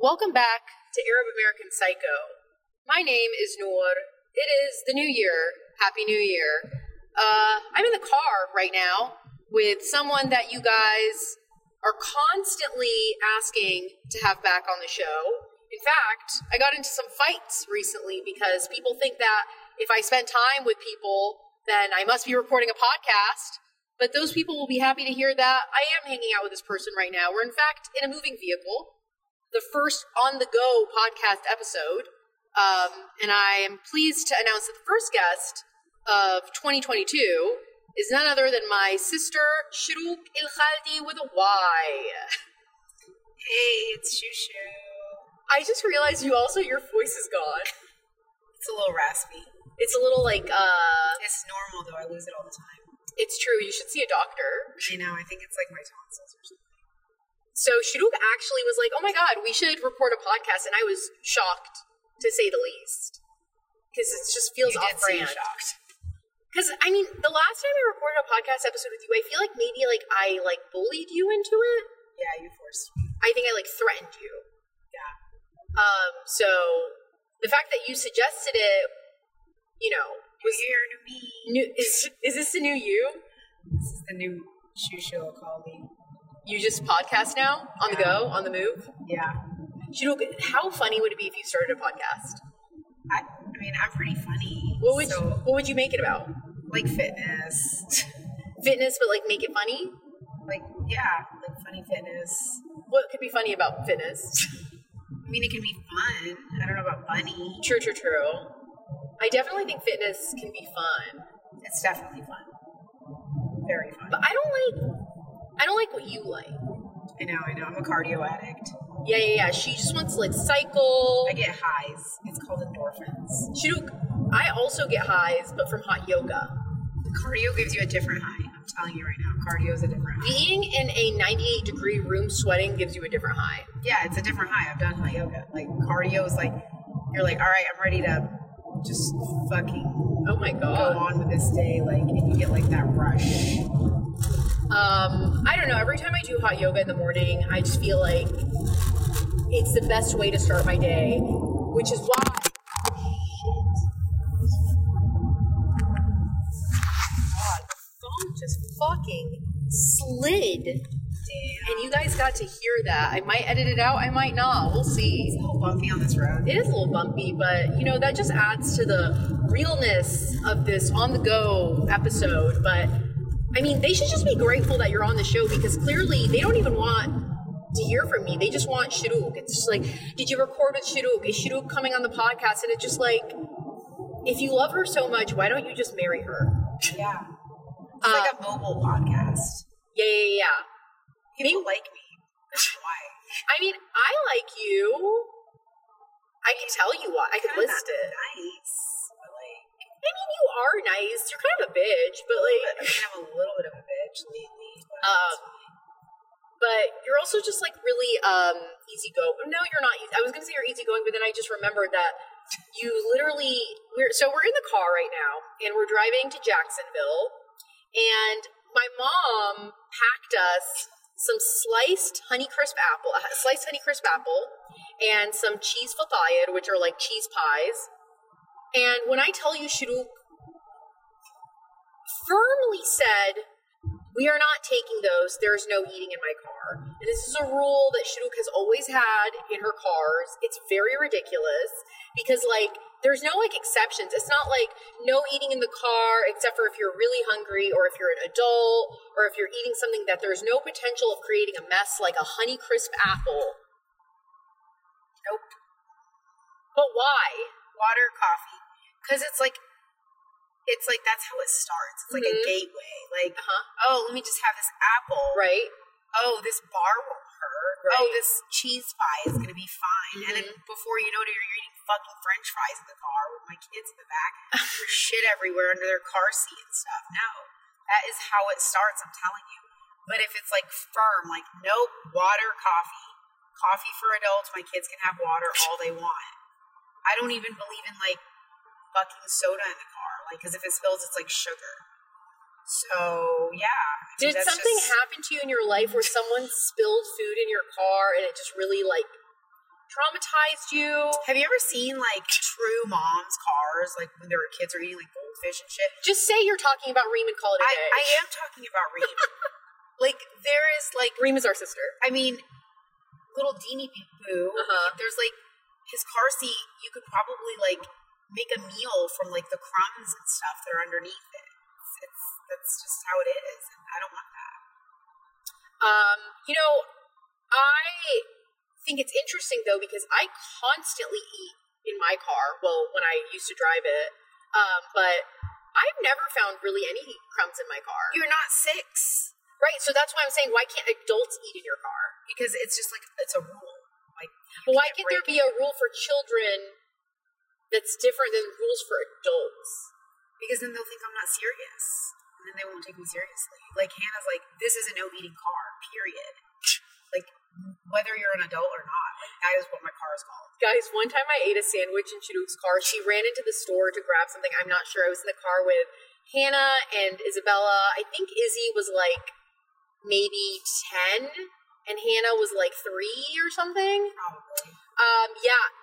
Welcome back to Arab American Psycho. My name is Noor. It is the new year. Happy New Year. Uh, I'm in the car right now with someone that you guys are constantly asking to have back on the show. In fact, I got into some fights recently because people think that if I spend time with people, then I must be recording a podcast. But those people will be happy to hear that I am hanging out with this person right now. We're in fact in a moving vehicle, the first on the go podcast episode. Um, and I am pleased to announce that the first guest of 2022 is none other than my sister, Shuruk Il Khaldi with a Y. Hey, it's Shushu. I just realized you also, your voice is gone. It's a little raspy. It's a little like, uh, It's normal though, I lose it all the time. it's true, you should see a doctor. I know, I think it's like my tonsils or something. So Shuruk actually was like, oh my god, we should record a podcast. And I was shocked, to say the least. Because it just feels You off brand. shocked. Because I mean, the last time I recorded a podcast episode with you, I feel like maybe like I like bullied you into it. Yeah, you forced me. I think I like threatened you. Yeah. Um. So the fact that you suggested it, you know, Was here to me. new is is this the new you? This is the new call me. You just podcast now on the go, on the move. Yeah. Shuruk, how funny would it be if you started a podcast? I, I mean, I'm pretty funny. What would so, you, what would you make it about? like fitness. Fitness, but like make it funny. like, yeah, like funny fitness. What could be funny about fitness? I mean, it can be fun. I don't know about funny. true, true, true. I definitely think fitness can be fun, It's definitely fun. Very fun. but I don't like. I don't like what you like. I know, I know. I'm a cardio addict. Yeah, yeah, yeah. She just wants to like cycle. I get highs. It's called endorphins. Shuruk, I also get highs, but from hot yoga. Cardio gives you a different high. I'm telling you right now, cardio is a different high. Being in a 98 degree room sweating gives you a different high. Yeah, it's a different high. I've done hot yoga. Like cardio is like you're like, all right, I'm ready to just fucking Oh my god. go on with this day. Like, and you get like that rush. Um, I don't know. Every time I do hot yoga in the morning, I just feel like it's the best way to start my day, which is why. God, the phone just fucking slid. Damn. And you guys got to hear that. I might edit it out, I might not. We'll see. It's a little bumpy on this road. It is a little bumpy, but you know, that just adds to the realness of this on the go episode. But I mean, they should just be grateful that you're on the show because clearly they don't even want to hear from me. They just want Shuruk. It's just like, did you record with Shuruk? Is Shuruk coming on the podcast? And it's just like, if you love her so much, why don't you just marry her? Yeah. It's like uh, a mobile podcast. Yeah, yeah, yeah. People like me. That's why. I mean, I like you. I can tell you why. I could list it. Nice. I mean, you are nice. You're kind of a bitch, but I like, mean, I'm a little bit of a bitch lately. But Um, but you're also just like really um easygoing. No, you're not. easy- I was gonna say you're easygoing, but then I just remembered that you literally we're so we're in the car right now and we're driving to Jacksonville, and my mom packed us some sliced Honeycrisp apple, a sliced Honeycrisp apple, and some cheese fatayer, which are like cheese pies. And when I tell you, Shuruk firmly said we are not taking those. There is no eating in my car. And this is a rule that Shuruk has always had in her cars. It's very ridiculous because, like, there's no like exceptions. It's not like no eating in the car except for if you're really hungry or if you're an adult or if you're eating something that there's no potential of creating a mess like a Honeycrisp apple. nope. But why? Water, coffee. Because it's like, it's like that's how it starts. It's like Mhm. a gateway. Like, Uh-huh. oh, let me just have this apple. Right? Oh, this bar won't hurt. Right. Oh, this cheese pie is gonna be fine. And then Mhm. before you know it, you're eating fucking French fries in the car with my kids in the back. There's shit everywhere under their car seat and stuff. No, that is how it starts. I'm telling you. But if it's like firm, like nope, water, coffee, coffee for adults. My kids can have water all they want. I don't even believe in like fucking soda in the car, like because if it spills, it's like sugar. So yeah. I mean, Did something just- happen to you in your life where someone spilled food in your car and it just really like traumatized you? Have you ever seen like true moms' cars, like when they were kids, are eating like goldfish and shit? Just say you're talking about Reem and call it a I, day. I am talking about Reem. like there is like, Reem is our sister. I mean, little Deanie Boo. Uh-huh. There's like his car seat. You could probably like make a meal from like the crumbs and stuff that are underneath it. It's, it's that's just how it is, and I don't want that. Um, you know, I think it's interesting though because I constantly eat in my car. Well, when I used to drive it, um, but I've never found really any crumbs in my car. You're not six Right, so that's why I'm saying why can't adults eat in your car? because it's just like it's a rule. Like, But why can't there be a rule for children that's different than rules for adults? because then they'll think I'm not serious, and then they won't take me seriously. Like Hannah's like, this is a no eating car. Period. Like whether you're an adult or not, like that is what my car is called. Guys, one time I ate a sandwich in Chinook's car. She ran into the store to grab something. I'm not sure. I was in the car with Hannah and Isabella. I think Izzy was like maybe 10 and Hannah was like 3 or something. Probably. Um yeah,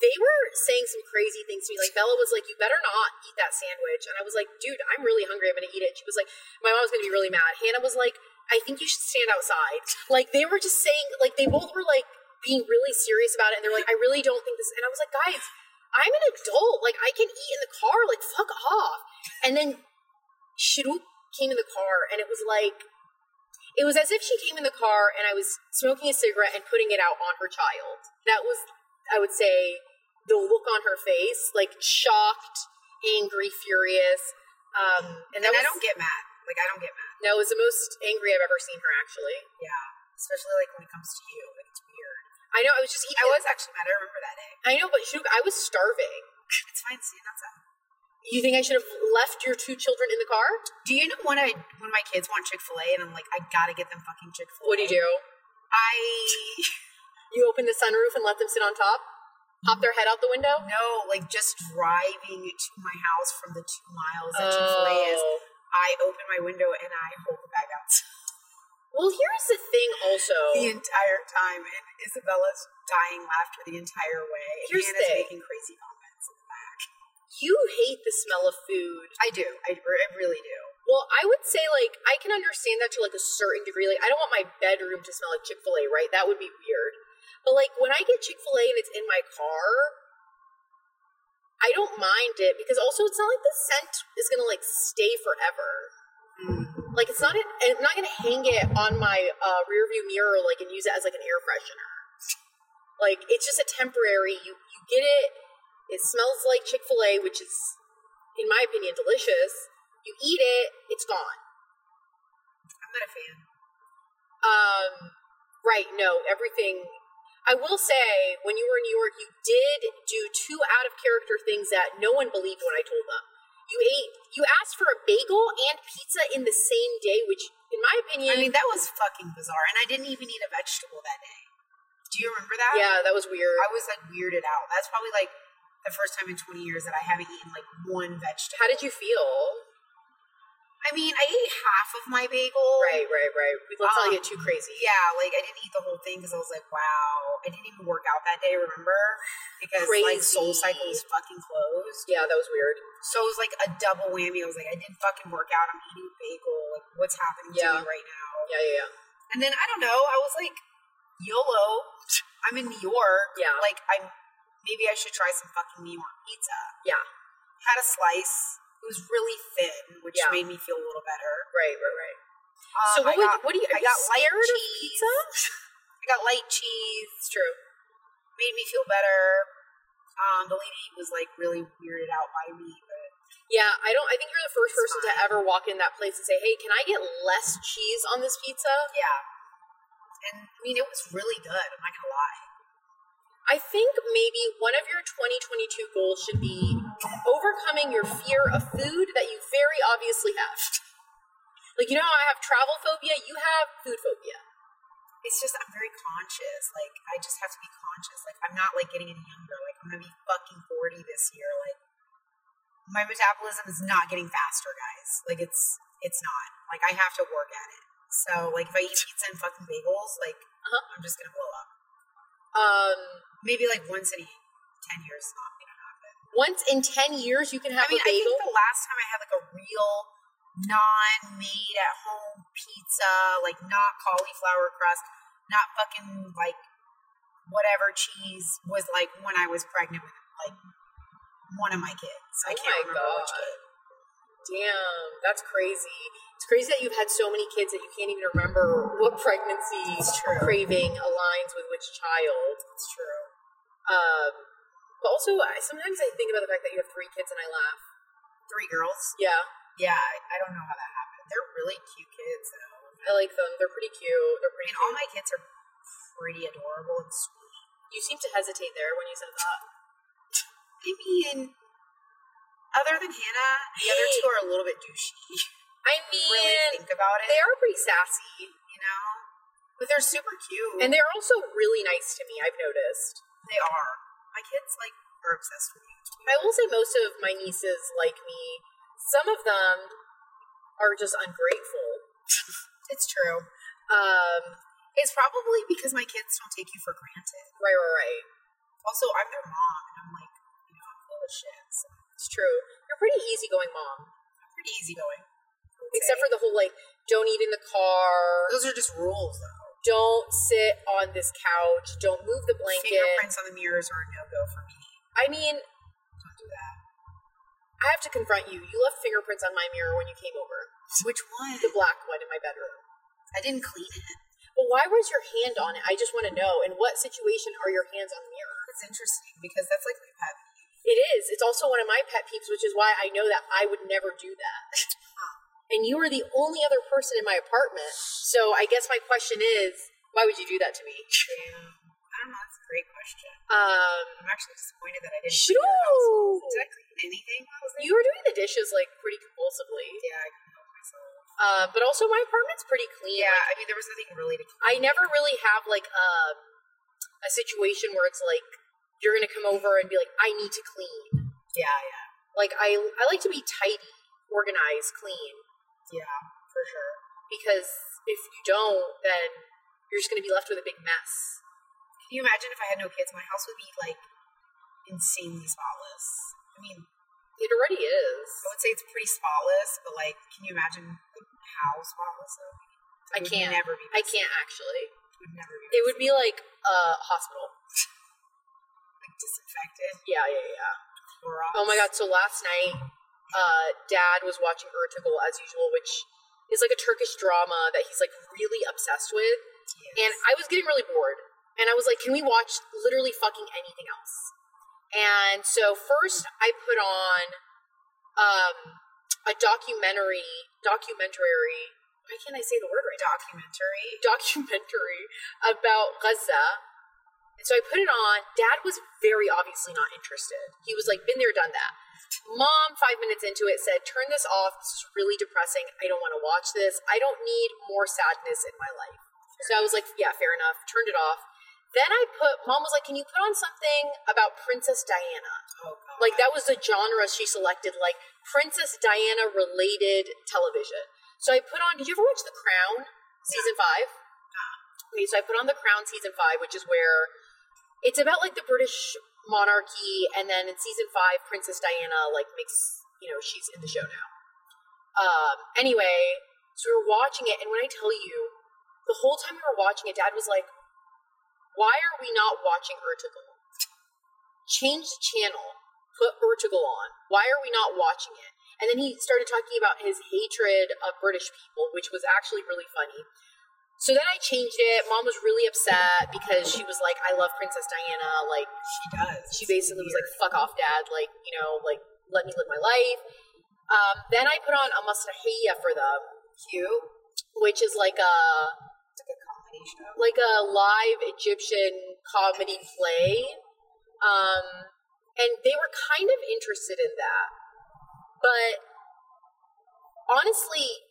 they were saying some crazy things to me. Like Bella was like, "You better not eat that sandwich," and I was like, "Dude, I'm really hungry. I'm gonna eat it." She was like, "My mom's gonna be really mad." Hannah was like, "I think you should stand outside." Like they were just saying, like they both were like being really serious about it, and they're like, "I really don't think this." And I was like, "Guys, I'm an adult. Like I can eat in the car. Like fuck off." And then Shuruk came in the car, and it was like. It was as if she came in the car and I was smoking a cigarette and putting it out on her child. That was, I would say, the look on her face, like shocked, angry, furious. Um, and And that I don't get mad. Like I don't get mad. that was the most angry I've ever seen her. Actually, Yeah. Especially like when it comes to you. Like it's weird. I know I was just eating. I was actually mad. I remember that day. I know, but Shuk, I was starving. It's fine. Stand outside. You think I should have left your two children in the car? Do you know when I when my kids want Chick Fil A and I'm like I gotta get them fucking Chick Fil A? What do you do? I You open the sunroof and let them sit on top, pop their head out the window. no like just driving to my house from the two miles that Chick Fil A is. Oh. I open my window and I hold the bag outside Well, here's the thing. Also, the entire time, and Isabella's dying laughter the entire way. and Here's the Hannah's thing. making crazy comments in the back. you hate the smell of food. I do. I, I really do. Well, I would say like I can understand that to like a certain degree. Like I don't want my bedroom to smell like Chick Fil A, right? That would be weird. But like when I get Chick Fil A and it's in my car, I don't mind it because also it's not like the scent is gonna like stay forever. Like it's not. I'm not gonna hang it on my uh, rear view mirror like and use it as like an air freshener. Like it's just a temporary. You you get it. It smells like Chick Fil A, which is, in my opinion, delicious. You eat it, it's gone. I'm not a fan. Um, right? No, everything. I will say, when you were in New York, you did do two out of character things that no one believed when I told them. You ate. You asked for a bagel and pizza in the same day, which, in my opinion, I mean, that was fucking bizarre, and I didn't even eat a vegetable that day. Do you remember that? yeah, that was weird. I was like weirded out. That's probably like the first time in 20 years that I haven't eaten like one vegetable. How did you feel? I mean, I ate half of my bagel. Right, right, right. Let's not Um, get too crazy. Yeah, like I didn't eat the whole thing because I was like, wow. I didn't even work out that day, remember? Because like Soul Cycle was fucking closed. Yeah, that was weird. So it was like a double whammy. I was like, I didn't fucking work out. I'm eating bagel. Like, what's happening Yeah. to me right now? Yeah, yeah, yeah. And then I don't know. I was like, YOLO. I'm in New York. Yeah. Like I'm. Maybe I should try some fucking New York pizza. Yeah. Had a slice. It was really thin, which Yeah. made me feel a little better. Right, right, right. Um, so what got, what do you? I you got light cheese. pizza? I got light cheese. It's true. Made me feel better. Um, the lady was like really weirded out by me, but Yeah, I don't. I think you're the first person to ever walk in that place and say, "Hey, can I get less cheese on this pizza?" yeah. And I mean, it was really good. I'm not gonna lie. I think maybe one of your 2022 goals should be overcoming your fear of food that you very obviously have. Like you know how I have travel phobia, you have food phobia. It's just I'm very conscious. Like I just have to be conscious. Like I'm not like getting any younger. Like I'm gonna be fucking 40 this year. Like my metabolism is not getting faster, guys. Like it's it's not. Like I have to work at it. So like if I eat pizza and fucking bagels, like Uh-huh. I'm just gonna blow up. Um, Maybe like once in ten years. Not. Once in ten years, you can have I mean, a I bagel. think the last time I had like a real non-made at home pizza, like not cauliflower crust, not fucking like whatever cheese, was like when I was pregnant with like one of my kids. I Oh can't my remember which God. kid. Damn, that's crazy. It's crazy that you've had so many kids that you can't even remember what pregnancy craving aligns with which child. It's true. Um, but also, I, sometimes I think about the fact that you have three kids and I laugh. Three girls. Yeah, Yeah, I, I don't know how that happened. They're really cute kids though. I like them. They're pretty cute. They're pretty mean, all my kids are pretty adorable and sweet. You seem to hesitate there when you said that. I mean, other than Hannah, the other two are a little bit douchey. I mean, really think about it. they are pretty sassy. you know, but they're super cute, And they're also really nice to me, I've noticed. they are. My kids like are obsessed with you. It's I will say most of my nieces like me. Some of them are just ungrateful. It's true. Um, It's probably because my kids don't take you for granted. right, right, right. Also, I'm their mom, and I'm like, you know, I'm full of shit. So It's true. You're a pretty easygoing mom. I'm pretty easygoing. Except for the whole like, don't eat in the car, those are just rules, though. Don't sit on this couch, don't move the blanket. Fingerprints on the mirrors are a no go for me. I mean, Don't do that. I have to confront you. You left fingerprints on my mirror when you came over. Which one? The black one in my bedroom. I didn't clean it. But why was your hand on it? I just want to know. In what situation are your hands on the mirror? That's interesting because that's like my pet peeve. It is. It's also one of my pet peeves, which is why I know that I would never do that. Um, and you are the only other person in my apartment. So I guess my question is, why would you do that to me? Damn. I don't know. That's a great question. Um, I'm actually disappointed that I didn't. Shoo! Did I clean anything? you were doing the dishes like pretty compulsively. Yeah, I can help myself. Uh, but also my apartment's pretty clean. Yeah, Like, I mean, there was nothing really to clean. I never really have like a a situation where it's like you're gonna come over and be like, I need to clean. Yeah, yeah, Like I I like to be tidy, organized, clean. Yeah, for sure. because if you don't, then you're just going to be left with a big mess. Can you imagine if I had no kids? My house would be like insanely spotless. I mean, It already is. I would say it's pretty spotless, but like, can you imagine how spotless it would be? It I can't. Never be. I can't actually. It would never be. It would be like a hospital. like disinfected. Yeah, yeah, yeah. Oh my god! So last night, uh, Dad was watching Ertugrul as usual, which is like a Turkish drama that he's like really obsessed with. Yes. And I was getting really bored. And I was like, can we watch literally fucking anything else? And so first I put on um a documentary documentary why can't I say the word right documentary. Documentary about Gaza. And so I put it on. Dad was very obviously not interested. He was like, been there, done that. Mom, five minutes into it, said, Turn this off. This is really depressing. I don't want to watch this. I don't need more sadness in my life. So I was like, Yeah, fair enough. Turned it off. Then I put, Mom was like, Can you put on something about Princess Diana? Oh. Like, that was the genre she selected, like Princess Diana related television. So I put on, did you ever watch The Crown season five? Uh-huh. Okay, so I put on The Crown season five, which is where it's about like the British monarchy, and then in season five, Princess Diana like makes you know she's in the show now. Um. Anyway, so we were watching it, and when I tell you, the whole time we were watching it, Dad was like, "Why are we not watching Ertugrul? Change the channel, put Ertugrul on. Why are we not watching it?" And then he started talking about his hatred of British people, which was actually really funny. So then I changed it. Mom was really upset because she was like, I love Princess Diana. Like, she does. she basically was like, fuck off, dad. Like, you know, like, let me live my life. Um, then I put on a Masrahiyya for them, cute. which is like a like a comedy show. like a live Egyptian comedy play. Um, and they were kind of interested in that. But honestly,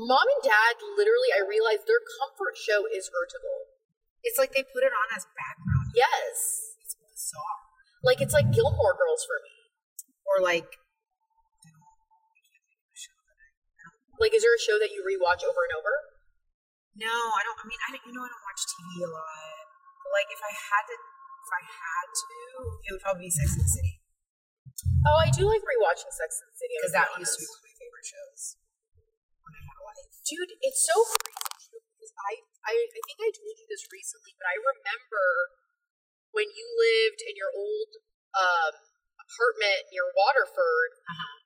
mom and dad literally, I realized their comfort show is Ertugrul. It's like they put it on as background. Yes. It's bizarre. Like it's like Gilmore Girls for me. Or like, I don't, I can't think of a show that I. Like, is there a show that you rewatch over and over? No, I don't. I mean, I don't. You know, I don't watch TV a lot. But like if I had to, if I had to, it would probably be Sex and the City Oh, I do like rewatching Sex and the City. because that used to be one of my favorite shows dude. It's so crazy because I, I I think I told you this recently, but I remember when you lived in your old um, apartment near Waterford. Uh-huh.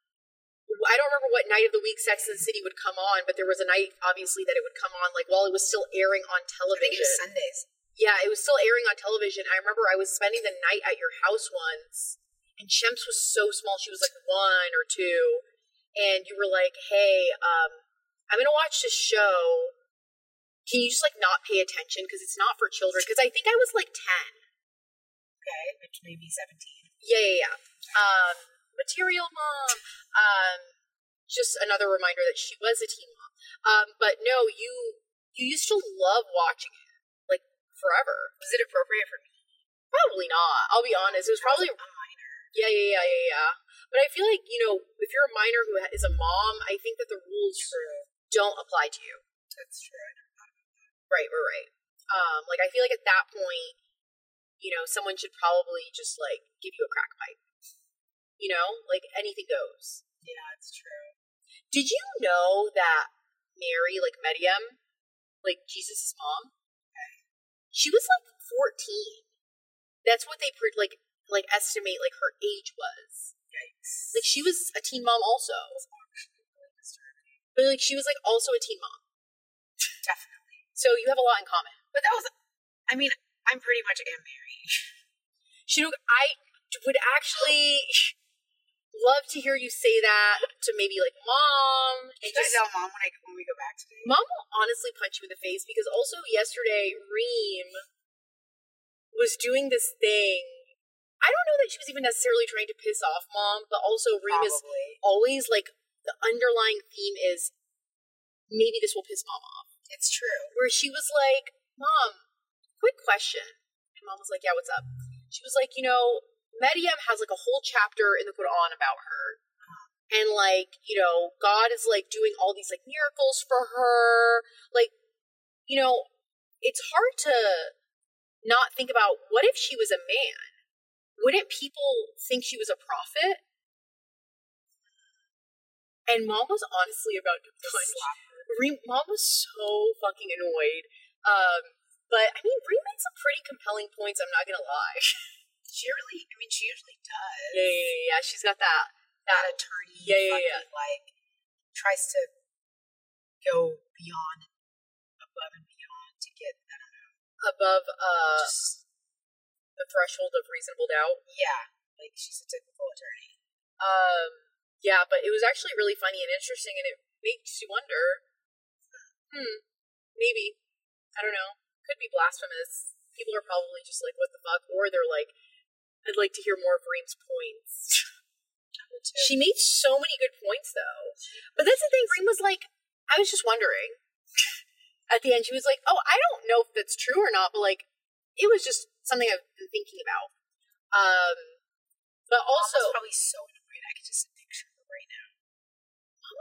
I don't remember what night of the week Sex and the City would come on, but there was a night, obviously, that it would come on, like while it was still airing on I think television. it was Sundays. Yeah, it was still airing on television. I remember I was spending the night at your house once, and Shemps was so small. She was like one or two, and you were like, "Hey, um, I'm gonna watch this show. Can you just like not pay attention because it's not for children?" Because I think I was like ten. Okay, which may be seventeen. Yeah, yeah, yeah. Um, material mom. Um, just another reminder that she was a teen mom. Um, but no, you you used to love watching it like forever. Was it appropriate for me? Probably not. I'll be honest. It was probably a minor. Yeah, yeah, yeah, yeah, yeah. But I feel like, you know, if you're a minor who is a mom, I think that the rules don't apply to you. That's true. Right, right, right. Um, like, I feel like at that point, you know, someone should probably just, like, give you a crack pipe. You know? Like, anything goes. Yeah, it's true. Did you know that Mary, like Maryam, like Jesus' mom, she was like 14. That's what they pre- like like estimate like her age was. Yikes. Like she was a teen mom also. But like she was like also a teen mom. Definitely. So you have a lot in common. But that was, I mean, I'm pretty much am married. Chinook, I would actually love to hear you say that to maybe like mom and Should I just tell mom when I when we go back today? Mom will honestly punch you in the face because also yesterday Reem was doing this thing. I don't know that she was even necessarily trying to piss off mom, but also Reem is always like the underlying theme is maybe this will piss mom off. It's true. Where she was like, Mom, quick question. And mom was like, Yeah, what's up? She was like, you know, Maryam has like a whole chapter in the Quran about her. And like, you know, God is like doing all these like miracles for her. Like, you know, it's hard to not think about what if she was a man? Wouldn't people think she was a prophet? And mom was honestly about to punch. Mom was so fucking annoyed. Um, but I mean, Reem made some pretty compelling points. I'm not gonna lie. She really, I mean, she usually does. yeah, yeah, yeah, yeah. She's got that. That attorney, Yeah, yeah, yeah. like, tries to go beyond, above and beyond to get, I don't know, above uh just, the threshold of reasonable doubt. yeah, like she's a typical attorney. Um, yeah, but it was actually really funny and interesting, and it makes you wonder. Hmm, maybe I don't know. Could be blasphemous. People are probably just like, "What the fuck?" Or they're like, "I'd like to hear more of Reem's points." She made so many good points, though. But that's the thing. Reem was like, I was just wondering. At the end, she was like, "Oh, I don't know if that's true or not, but like, it was just something I've been thinking about." Um, but Also, probably so annoyed. I could just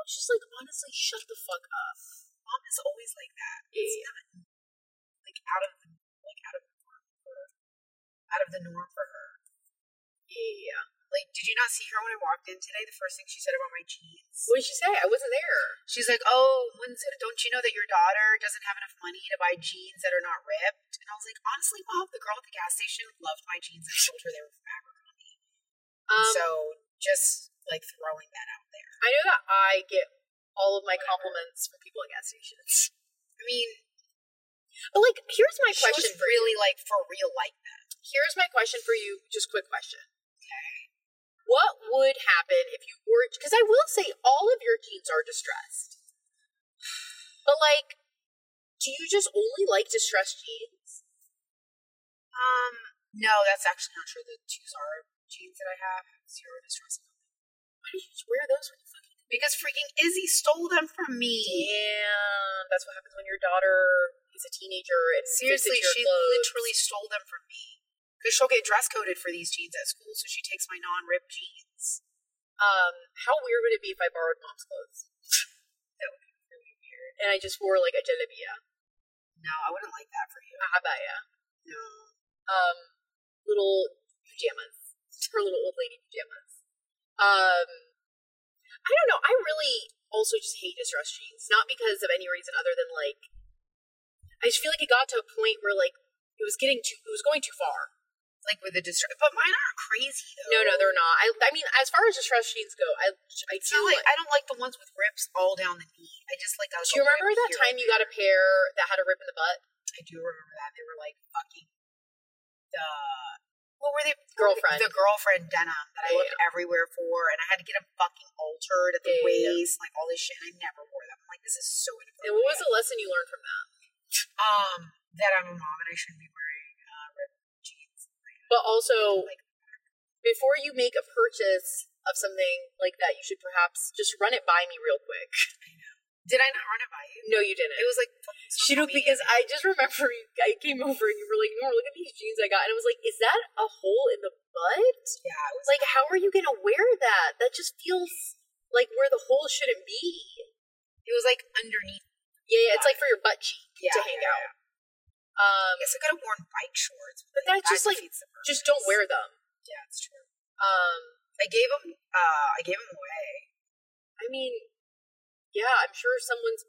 was just like, honestly, shut the fuck up. Mom is always like that. Yeah, It's yeah. like out of the like out of the norm for out of the norm for her. Yeah. Like, did you not see her when I walked in today? The first thing she said about my jeans. What did she say? I wasn't there. She's like, "Oh? Don't you know that your daughter doesn't have enough money to buy jeans that are not ripped?" And I was like, "Honestly, mom, the girl at the gas station loved my jeans and told her they were from Abercrombie." Um, so just like throwing that out there. I know that I get all of my compliments from people at gas stations. I mean, But like, here's my she question was for you. really like for real like that. Here's my question for you. Just quick question. Okay. What would happen if you were? Because I will say, all of your jeans are distressed. But like, do you just only like distressed jeans? Um, no, that's actually not true. The two Zara jeans that I have have zero distress. Why do you just wear those when you fucking? Because freaking Izzy stole them from me. Damn, that's what happens when your daughter is a teenager and Seriously, she clothes. literally stole them from me. Because she'll get dress coded for these jeans at school, so she takes my non-ripped jeans. Um, how weird would it be if I borrowed mom's clothes? That would be really weird. and I just wore like a jalabia, No, I wouldn't like that for you. a habaya. No. um, little pajamas, her little old lady pajamas. Um, I don't know. I really also just hate distressed jeans, not because of any reason other than like, I just feel like it got to a point where like it was getting too, it was going too far. Like with the distress, but mine aren't crazy though. No, no, they're not. I, I mean, as far as distressed jeans go, I, I do like like. I don't like the ones with rips all down the knee. I just like. Do you remember that time you got a pair that had a rip in the butt? I do remember that they were like fucking the what were they? Girlfriend. The girlfriend denim that I Yeah, looked everywhere for, and I had to get them fucking altered at the Yeah, yeah, yeah. waist, like all this shit. And I never wore them. I'm like, this is so inappropriate. And what was the lesson you learned from that? Um, that I'm a mom and I shouldn't be wearing uh, ripped jeans. But also, Like, before you make a purchase of something like that, you should perhaps just run it by me real quick. Did I not run it by you? No, you didn't. It was like she Shinook, because I just remember you, I came over and you were like, "No, look at these jeans I got," and I was like, "Is that a hole in the butt? yeah, it was Like, how are you gonna wear that? That just feels like where the hole shouldn't be." it was like underneath. Yeah, yeah, it's like for your butt cheek Yeah, to hang yeah, out. Um, I guess I could have worn bike shorts, But that's that just, like, just don't wear them. Yeah, it's true. Um, I gave them. Uh, I gave them away. I mean, yeah, I'm sure someone's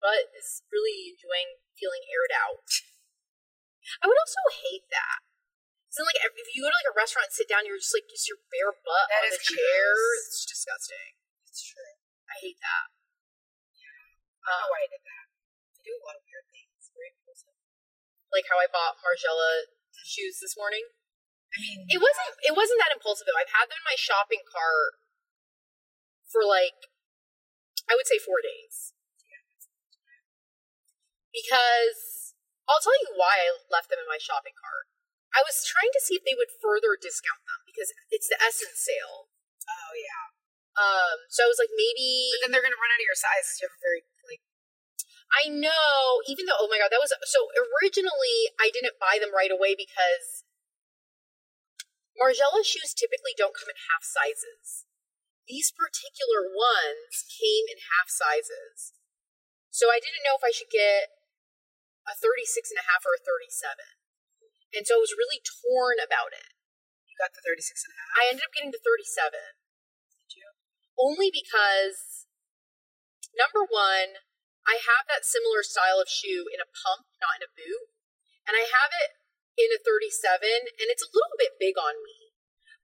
butt is really enjoying feeling aired out. I would also hate that. So like, if you go to like a restaurant and sit down, you're just like just your bare butt That on the chair. It's disgusting. It's true. I hate that. Yeah. I don't know Um, why I did that. I do a lot of weird things. Very impulsive. like how I bought Margiela shoes this morning. I mean, It wasn't. It wasn't that impulsive though. I've had them in my shopping cart for like, I would say four days. Because I'll tell you why I left them in my shopping cart. I was trying to see if they would further discount them because it's the SSENSE sale. Oh yeah. Um, so I was like, maybe But then they're gonna run out of your size. You have a very like. I know, even though, oh my god, that was so originally I didn't buy them right away because Margiela shoes typically don't come in half sizes. These particular ones came in half sizes. So I didn't know if I should get a 36 and a half or a 37. And so I was really torn about it. You got the 36 and a half. I ended up getting the 37. Did you? Only because, number one, I have that similar style of shoe in a pump, not in a boot. And I have it in a 37, and it's a little bit big on me.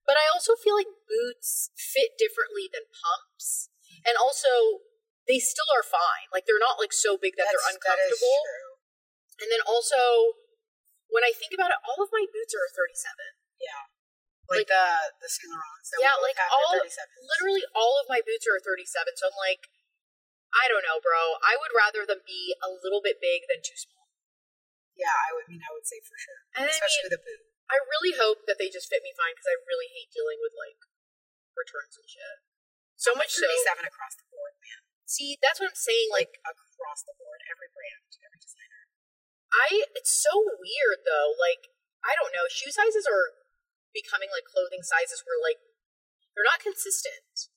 But I also feel like boots fit differently than pumps. And also, they still are fine. Like, they're not like so big that they're That's- That is uncomfortable. And then also, when I think about it, all of my boots are a 37. Like, Like- the the Saint Laurents. we Yeah, like all- literally all of my boots are a 37 so i'm like i don't know bro i would rather them be a little bit big than too small Yeah, I would mean I would say for sure, and i especially mean with a boot. I really hope that they just fit me fine because i really hate dealing with like returns and shit so much so 37 across the board, man. see that's what i'm saying like Like across the board, every brand, every designer. i it's so weird though like i don't know shoe sizes are becoming like clothing sizes where like they're not consistent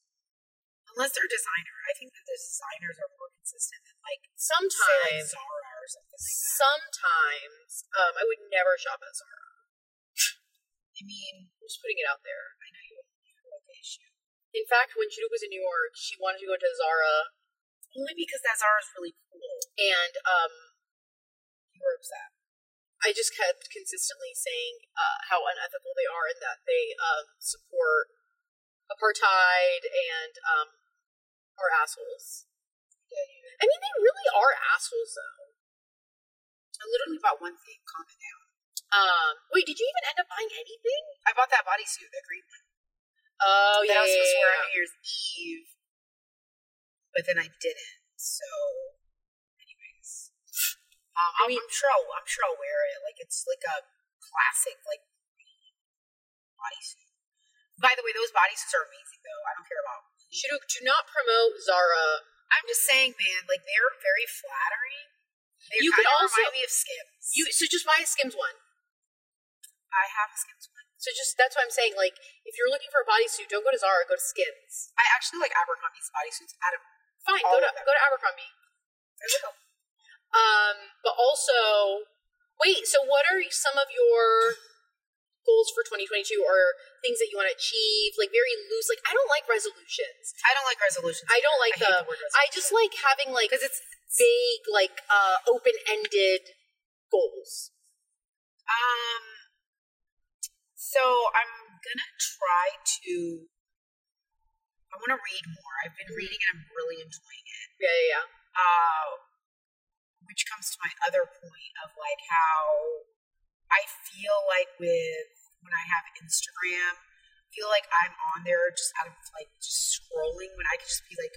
Unless they're designer, I think that the designers are more consistent than like say like sometimes Zara or something like that. sometimes um i would never shop at zara I mean, i'm just putting it out there I know you like the issue In fact, when Chinook was in New York, she wanted to go to Zara, only because that Zara is really cool. and um, You were upset. I just kept consistently saying uh, how unethical they are and that they um, support apartheid and um, are assholes. Yeah. I mean, they really are assholes, though. I literally bought one thing. Calm it down. Um, wait, did you even end up buying anything? I bought that bodysuit, the green one. Oh that yeah, I was supposed to wear on New Year's Eve, but then I didn't. So, anyways, um, I I'm, mean- I'm sure I'll I'm sure I'll wear it. Like it's like a classic like green bodysuit. By the way, those bodysuits are amazing though. I don't care about. Chinook, do not promote Zara. I'm just saying, man. Like they're very flattering. They You could also- remind me of Skims. You so just buy a Skims one. I have a Skims one. So just that's what I'm saying. Like, if you're looking for a bodysuit, don't go to Zara. Go to Skims. I actually like Abercrombie's bodysuits out of Fine, All go to go to Abercrombie. Um, but also Wait, so what are some of your goals for 2022 or things that you want to achieve? Like very loose. Like I don't like resolutions. I don't like resolutions. I don't like I the. the word I just like having like because it's vague, like uh, open-ended goals. um. So I'm gonna try to. I want to read more. I've been reading and I'm really enjoying it. Yeah, yeah, yeah. uh, which comes to my other point of like how I feel like with when I have Instagram, I feel like I'm on there just out of like just scrolling when I could just be like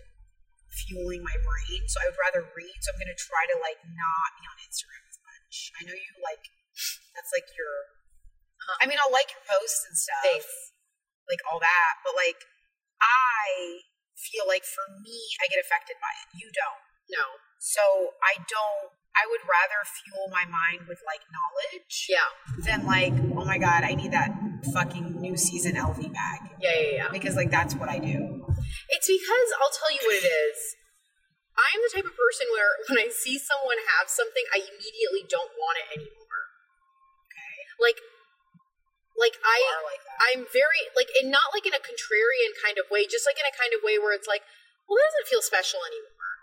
fueling my brain. So I would rather read. So I'm gonna try to like not be on Instagram as much. I know you like that's like your. I mean, I'll like your posts and stuff, Thanks. like all that, but like I feel like for me, I get affected by it. You don't. No. So I don't. I would rather fuel my mind with like knowledge Yeah. than like, oh my god, I need that fucking new season LV bag Yeah, yeah, yeah. because like that's what I do. It's because I'll tell you what it is. I'm the type of person where when I see someone have something, I immediately don't want it anymore. Okay, Like, like I, like I'm very like, and not like in a contrarian kind of way, just like in a kind of way where it's like, well, that doesn't feel special anymore.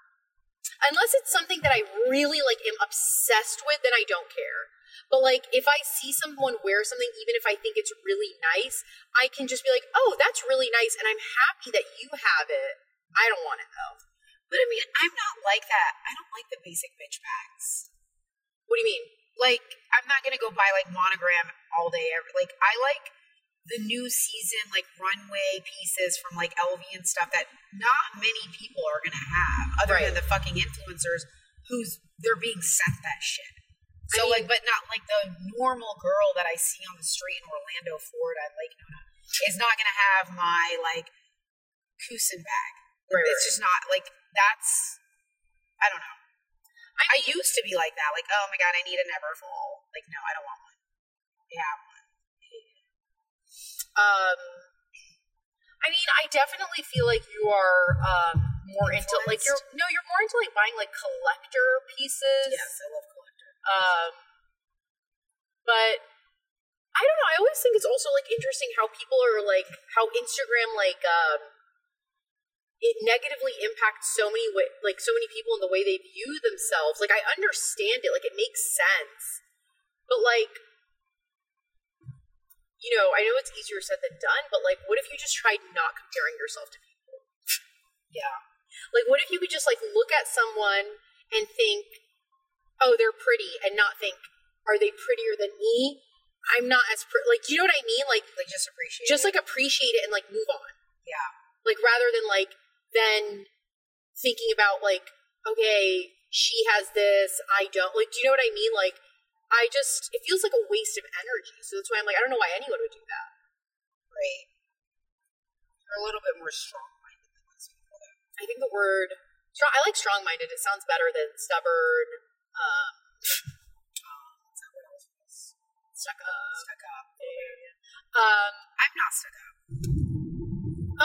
Unless it's something that I really like am obsessed with, then I don't care. But like, if I see someone wear something, even if I think it's really nice, I can just be like, oh, that's really nice, and I'm happy that you have it. I don't want it though. But I mean, I'm not like that. I don't like the basic bitch bags. What do you mean? Like, I'm not gonna go buy like monogram all day. Every like, I like the new season like runway pieces from like LV and stuff that not many people are gonna have, other Right. than the fucking influencers who's they're being sent that shit. So I mean- like, but not like the normal girl that I see on the street in Orlando, Florida, like Nona, is not gonna have my like Kusin bag. Right, it's right. just not like that's. I don't know. I, used to be like that, like, oh my god, I need a Neverfull. Like, no, I don't want one. Yeah, Um, I mean, I definitely feel like you are um, more into like you're no, you're more into like buying like collector pieces. yes, I love collector. Um, but I don't know. I always think it's also like interesting how people are like how Instagram like um it negatively impacts so many like so many people in the way they view themselves. Like I understand it, like it makes sense, but like you know, I know it's easier said than done, but like, what if you just tried not comparing yourself to people? Yeah, Like, what if you could just like look at someone and think, oh, they're pretty, and not think, are they prettier than me? I'm not as pretty. Like, you know what I mean? Like, like just appreciate. just it. like appreciate it and like move on. yeah, Like, rather than like then thinking about like, okay, she has this, I don't. Like, do you know what I mean? Like, I just it feels like a waste of energy. So that's why I'm like, I don't know why anyone would do that. right. They're a little bit more strong-minded than most people. I think the word strong. I like strong-minded. It sounds better than stubborn. Um, What's that word else was? stuck up. Stuck up. Um, I'm not stuck up.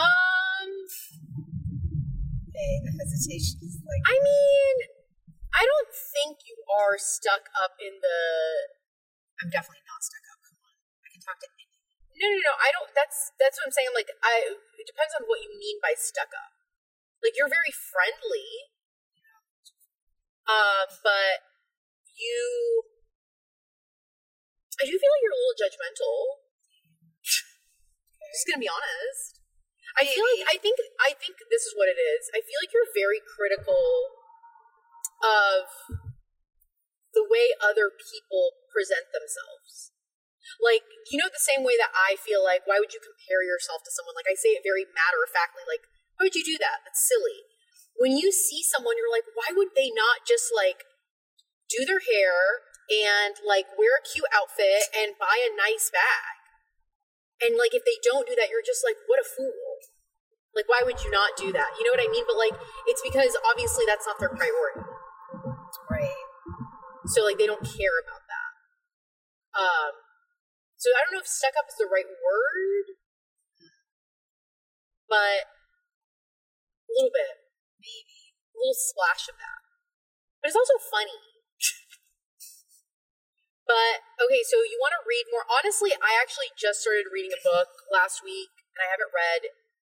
um, Like. I mean, I don't think you are stuck up in the. I'm definitely not stuck up. Come on, I can talk to anyone. No, no, no. I don't. That's that's what I'm saying. Like, I. It depends on what you mean by stuck up. Like, you're very friendly. Uh, but you. I do feel like you're a little judgmental. Just gonna be honest. I feel like I think I think this is what it is. I feel like you're very critical of the way other people present themselves. Like, you know, the same way that I feel like, why would you compare yourself to someone? Like, I say it very matter of factly, like, why would you do that? That's silly. When you see someone, you're like, why would they not just like do their hair and like wear a cute outfit and buy a nice bag? And like, if they don't do that, you're just like, what a fool. Like, why would you not do that? You know what I mean? But like, it's because obviously that's not their priority. Right. So like, they don't care about that. Um, so I don't know if stuck up is the right word, but a little bit, Maybe. a little splash of that. But it's also funny. But okay, so you want to read more? Honestly, I actually just started reading a book last week, and I haven't read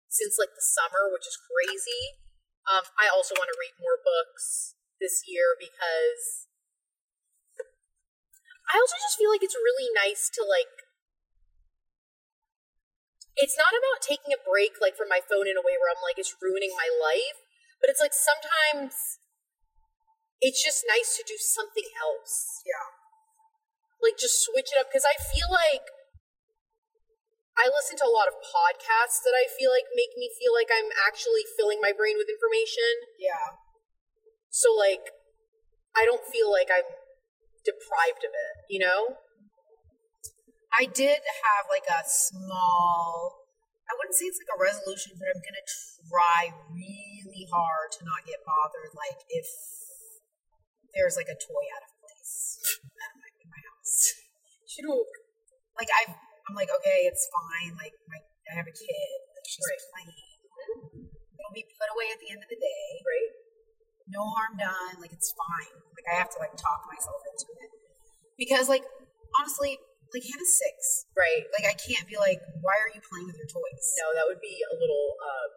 since like the summer, which is crazy. Um, I also want to read more books this year because I also just feel like it's really nice to like. It's not about taking a break like from my phone in a way where I'm like it's ruining my life, but it's like sometimes it's just nice to do something else. Yeah. Like just switch it up because I feel like I listen to a lot of podcasts that I feel like make me feel like I'm actually filling my brain with information. Yeah. So like I don't feel like I'm deprived of it, you know? I did have like a small, I wouldn't say it's like a resolution, but I'm to try really hard to not get bothered. Like if there's like a toy out of place my, in my house. Like I've, I'm like, okay, it's fine. Like my, I have a kid. Like she's Right. playing. It'll be put away at the end of the day. Right? no harm done. Like it's fine. Like I have to like talk myself into it because like honestly, like Hannah's six. Right. Like I can't be like, why are you playing with your toys? No, that would be a little um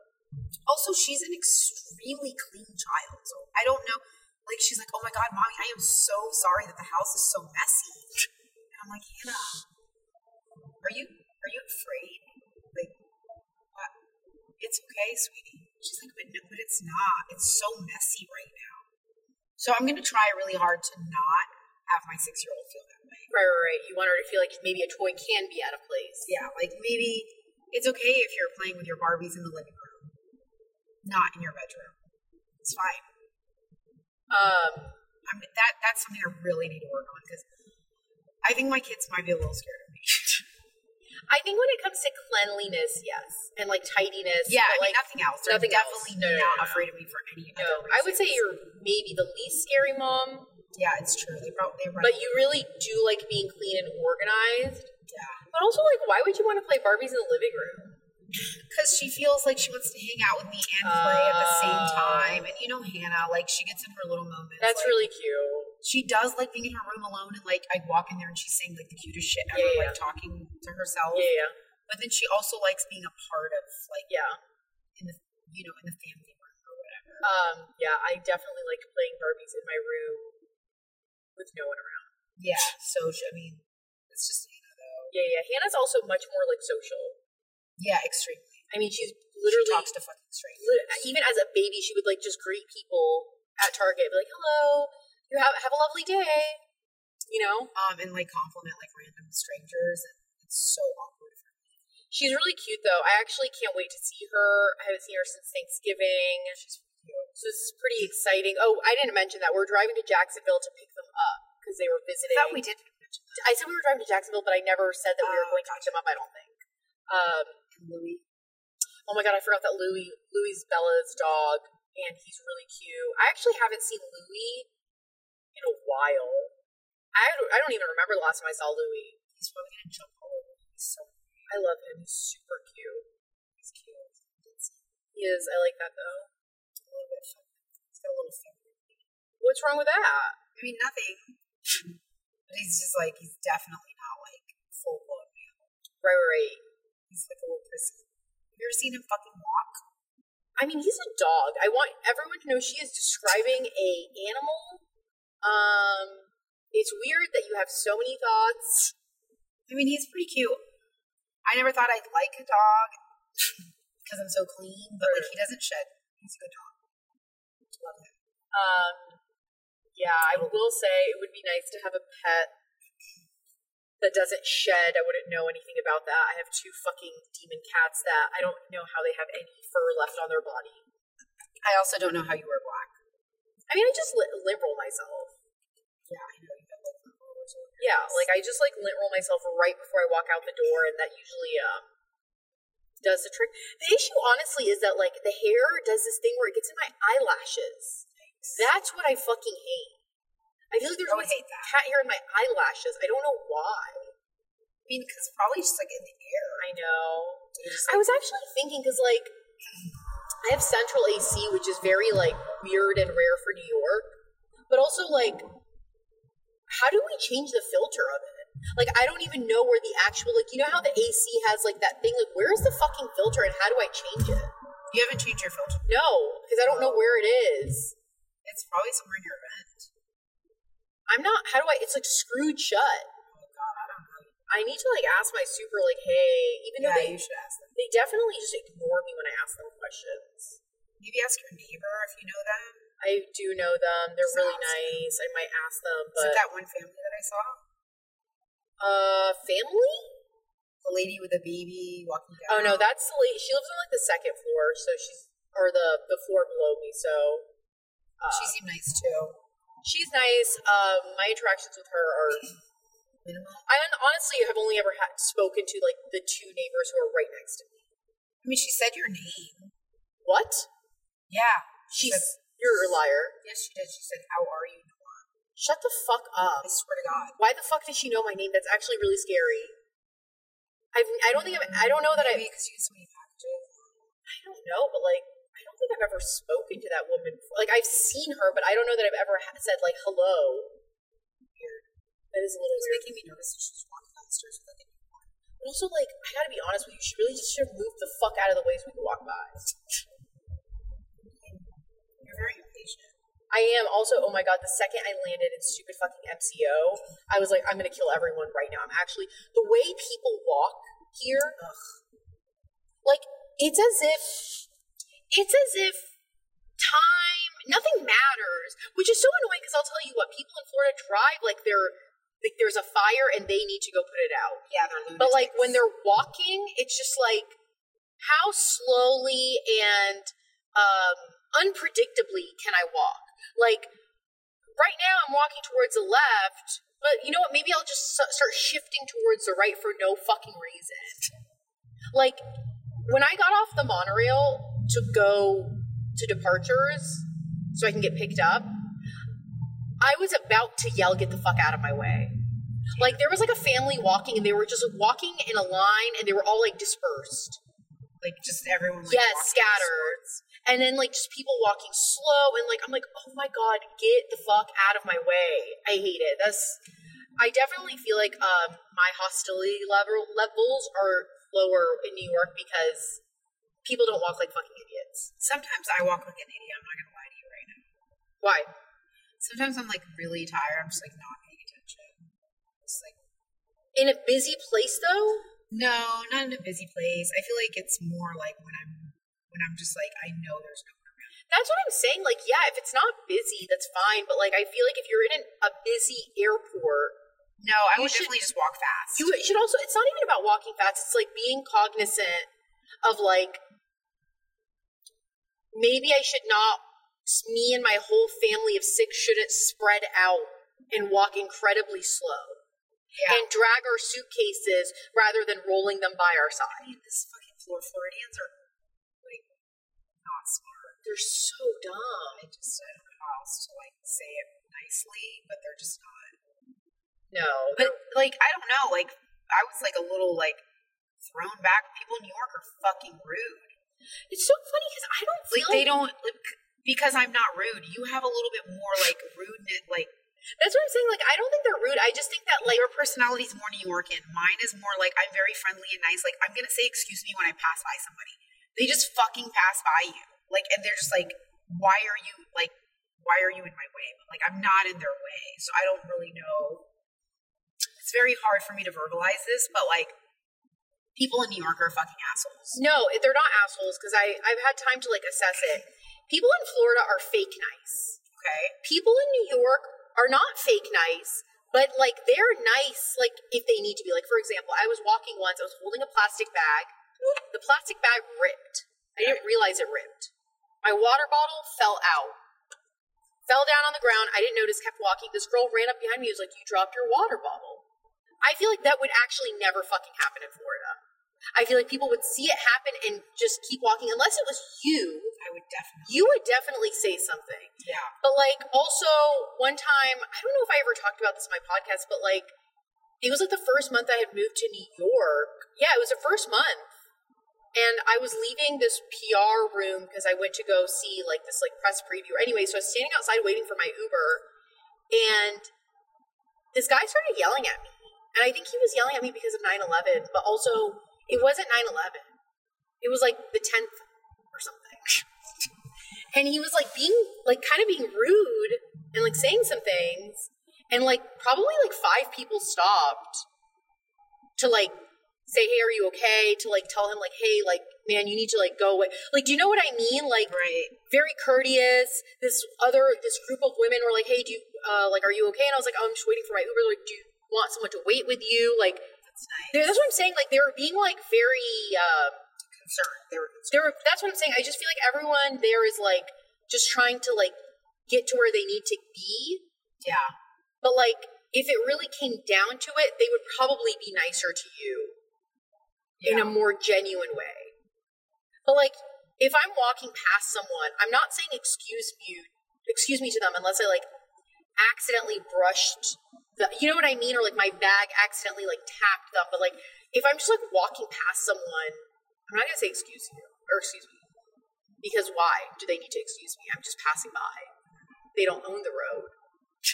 Also, she's an extremely clean child, so I don't know. Like she's like, oh my god, mommy, I am so sorry that the house is so messy. And I'm like, Hannah, are you are you afraid? Like, what? It's okay, sweetie. She's like, but no, but it's not. It's so messy right now. So I'm gonna try really hard to not have my six year old feel that way. right, right, right. You want her to feel like maybe a toy can be out of place. Yeah, like maybe it's okay if you're playing with your Barbies in the living room, not in your bedroom. It's fine. Um I'm, that that's something I really need to work on because I think my kids might be a little scared of. I think when it comes to cleanliness, yes, and like tidiness, yeah, but, I mean like nothing else. Nothing else. definitely No, no, not no, afraid of me for any. no, I would say you're maybe the least scary mom, Yeah, it's true. They probably they run. but you really do like being clean and organized. yeah, But also, like, why would you want to play Barbies in the living room? Because she feels like she wants to hang out with me and play at the same Oh. time. And you know Hannah, like she gets in her little moments. That's like, really cute. She does like being in her room alone, and like I walk in there and she's saying like the cutest shit ever, Yeah, yeah. like talking to herself. Yeah, yeah, But then she also likes being a part of like yeah. in the you know in the family room or whatever. Um, yeah, I definitely like playing Barbies in my room with no one around. Yeah. So I mean, it's just Hannah though. Yeah, yeah. Hannah's also much more like social. Yeah, extremely. I mean, she's She literally talks to fucking strangers. even as a baby, she would like just greet people at Target, be like, "Hello, you have have a lovely day," you know. Um, and like compliment like random strangers, and it's so awkward. She's really cute though. I actually can't wait to see her. I haven't seen her since Thanksgiving. She's cute. So this is pretty exciting. Oh, I didn't mention that we're driving to Jacksonville to pick them up because they were I visiting. thought we did. I said we were driving to Jacksonville, but I never said that we were Oh, going to pick them up. I don't think. Um, And Louis. oh my god, I forgot that Louis Louis is Bella's dog, and he's really cute. I actually haven't seen Louis in a while. I don't, I don't even remember the last time I saw Louis. He's probably gonna jump all over me. He's so I love him. He's super cute. he's cute. It's He is. I like that though. a little bit feminine. He's got a little feminine. What's wrong with that? I mean, nothing. but he's just like he's definitely not like full blown male. Right, right, right. He's like a little prissy. Have you ever seen him fucking walk? I mean, he's a dog. I want everyone to know she is describing a animal. Um, it's weird that you have so many thoughts. I mean, he's pretty cute. I never thought I'd like a dog because I'm so clean, but like he doesn't shed. He's a good dog. Love him. Um, yeah, I will say it would be nice to have a pet that doesn't shed. I wouldn't know anything about that. I have two fucking demon cats that I don't know how they have any fur left on their body. I also don't know how you wear black. I mean, I just li- lint roll myself. Yeah, I know you got like the rollers over your Yeah, like I just like lint roll myself right before I walk out the door, and that usually um does the trick. The issue, honestly, is that like the hair does this thing where it gets in my eyelashes. That's what I fucking hate. I feel like there's always hate that. cat hair in my eyelashes. I don't know why. I mean, because probably just like in the air. I know. Just I was actually thinking because like I have central AC, which is very like weird and rare for New York, but also like how do we change the filter of it? Like I don't even know where the actual like you know how the AC has like that thing like where's the fucking filter and how do I change it? You haven't changed your filter. No, because I don't know where it is. It's probably somewhere in your vent. I'm not. How do I? It's like screwed shut. Oh god, I don't know. I need to like ask my super like, hey, even though Yeah, they you should ask them. they definitely just ignore me when I ask them questions. Maybe ask your neighbor if you know them. I do know them. They're really Sounds good. nice. I might ask them, Is it but that one family that I saw? uh, family? The lady with the baby walking down. Oh no, that's the lady. She lives on like the second floor, so she's or the the floor below me. So uh, She seemed nice too. She's nice. Um, my interactions with her are. Minimal. I honestly have only ever had spoken to like the two neighbors who are right next to me. I mean, she said your name. What? Yeah. She's said- you're a liar. Yes, she did. She said, "How are you?" Noah?" Shut the fuck up. I swear to God. Why the fuck does she know my name? That's actually really scary. I've, I don't think I've, I don't know that I Maybe because you get so many packages. I don't know, but like think I've ever spoken to that woman. before. Like I've seen her, but I don't know that I've ever ha- said like hello. Weird. That is a little was weird. making me nervous that she was walking down the stairs with like a newborn. But also, like I gotta be honest with you, she really just should have moved the fuck out of the way so we could walk by. You're very impatient. I am also. Oh my god! The second I landed in stupid fucking MCO, I was like, I'm gonna kill everyone right now. I'm actually the way people walk here. Ugh. like it's as if it's as if time nothing matters which is so annoying because i'll tell you what people in florida drive like they're like there's a fire and they need to go put it out. Yeah, they're but like when they're walking it's just like how slowly and um unpredictably can i walk? Like right now i'm walking towards the left but you know what maybe i'll just start shifting towards the right for no fucking reason. Like when I got off the monorail to go to departures so I can get picked up, I was about to yell, get the fuck out of my way. Like there was like a family walking and they were just walking in a line and they were all like dispersed. like just everyone. Like, yes, scattered. And then like just people walking slow and like I'm like, oh my god, get the fuck out of my way. I hate it. That's I definitely feel like um my hostility level levels are lower in New York because people don't walk like fucking idiots. Sometimes I walk like an idiot. I'm not gonna lie to you right now. Why? Sometimes I'm like really tired. I'm just like not paying attention. It's like In a busy place though? no, not in a busy place. I feel like it's more like when I'm when I'm just like I know there's no one around. That's what I'm saying. Like, yeah, if it's not busy, that's fine. But like, I feel like if you're in an, a busy airport, No, I would should- definitely just walk fast. you should also. It's not even about walking fast. It's like being cognizant of like maybe I should not. Me and my whole family of six shouldn't spread out and walk incredibly slow yeah. and drag our suitcases rather than rolling them by our I side. mean, this fucking Flor- Floridians are like not smart. They're so dumb. I just I don't know how else to like say it nicely, but they're just not. No, But like I don't know, like I was like a little like thrown back. People in New York are fucking rude. It's so funny because I don't feel Like they don't like, because I'm not rude. You have a little bit more like rudeness. Like That's what I'm saying. Like I don't think they're rude. I just think that like your personality is more New Yorkan. Mine is more like I'm very friendly and nice. Like I'm gonna say excuse me when I pass by somebody. They just fucking pass by you. Like and they're just like, why are you like why are you in my way? But like I'm not in their way, so I don't really know. It's very hard for me to verbalize this, but like people in New York are fucking assholes. No, they're not assholes because I I've had time to like assess it. People in Florida are fake nice. Okay. People in New York are not fake nice, but like they're nice like if they need to be. Like for example, I was walking once, I was holding a plastic bag. The plastic bag ripped. I didn't realize it ripped. My water bottle fell out. Fell down on the ground. I didn't notice, kept walking. This girl ran up behind me, was like, You dropped your water bottle. I feel like that would actually never fucking happen in Florida. I feel like people would see it happen and just keep walking unless it was you. I would definitely. You would definitely say something. Yeah. But like also one time, I don't know if I ever talked about this in my podcast, but like it was like the first month I had moved to New York. Yeah, it was the first month. And I was leaving this PR room because I went to go see like this like press preview. Anyway, so I was standing outside waiting for my Uber and this guy started yelling at me. And I think he was yelling at me because of 9 11, but also it wasn't 9 11. It was like the 10th or something. and he was like being, like, kind of being rude and like saying some things. And like, probably like five people stopped to like say, hey, are you okay? To like tell him, like, hey, like, man, you need to like go away. Like, do you know what I mean? Like, Right. very courteous. This other, this group of women were like, hey, do you, uh, like, are you okay? And I was like, oh, I'm just waiting for my Uber. Like, do you want someone to wait with you? Like, nice. that's what I'm saying. Like, they were being like very, uh, concerned. They were concerned. they were, that's what I'm saying. I just feel like everyone there is like just trying to like get to where they need to be. Yeah. But like, if it really came down to it, they would probably be nicer to you in a more genuine way. But like, if I'm walking past someone, I'm not saying excuse me, excuse me to them unless I like accidentally brushed the, you know what I mean, or like my bag accidentally like tapped them. But like, if I'm just like walking past someone, I'm not gonna say excuse you or excuse me because why do they need to excuse me? I'm just passing by. They don't own the road.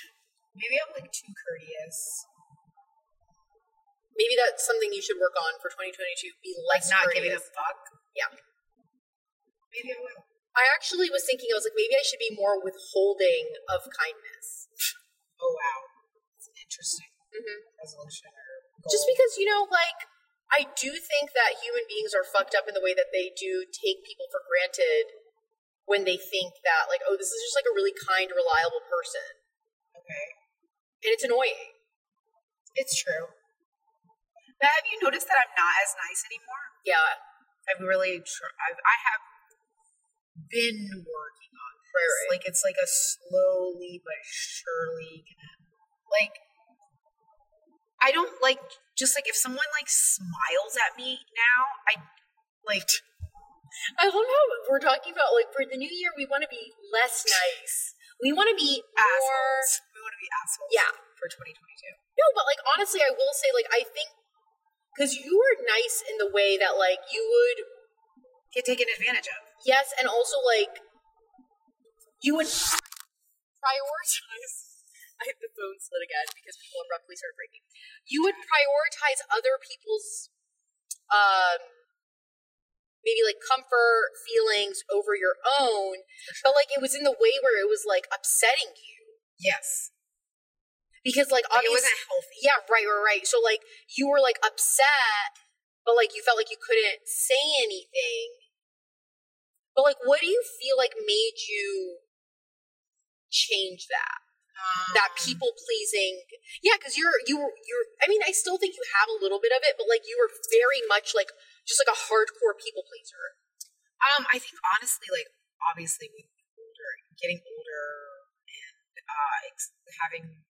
Maybe I'm like too courteous. Maybe that's something you should work on for 2022. Be Like less not giving a fuck. Yeah. Maybe I will. I actually was thinking, I was like, maybe I should be more withholding of kindness. Oh wow. Interesting hmm resolution or Just because, you know, like, I do think that human beings are fucked up in the way that they do take people for granted when they think that, like, oh, this is just like a really kind, reliable person. Okay. And it's annoying. It's true. But have you noticed that I'm not as nice anymore? Yeah. I've really tr- I've, I have been working on this. Right, right. Like it's like a slowly but surely like I don't like just like if someone like smiles at me now, I like I love how we're talking about, like, for the new year, we want to be less nice. We want to be more. assholes. We want to be assholes. Yeah. For 2022. No, but like honestly, I will say like I think because you were nice in the way that like you would Get taken advantage of. yes, and also like you would prioritize. I the phone slid again because people abruptly started breaking. You would prioritize other people's um maybe like comfort feelings over your own, but like it was in the way where it was like upsetting you Yes. because like Like it obviously wasn't healthy. Yeah, right, right, right. So like you were like upset, but like you felt like you couldn't say anything. But like what do you feel like made you change that? That people pleasing. Yeah, cuz you're you you're I mean, I still think you have a little bit of it, but like you were very much like just like a hardcore people pleaser. Um, I think honestly, like obviously with older, getting older, and uh, having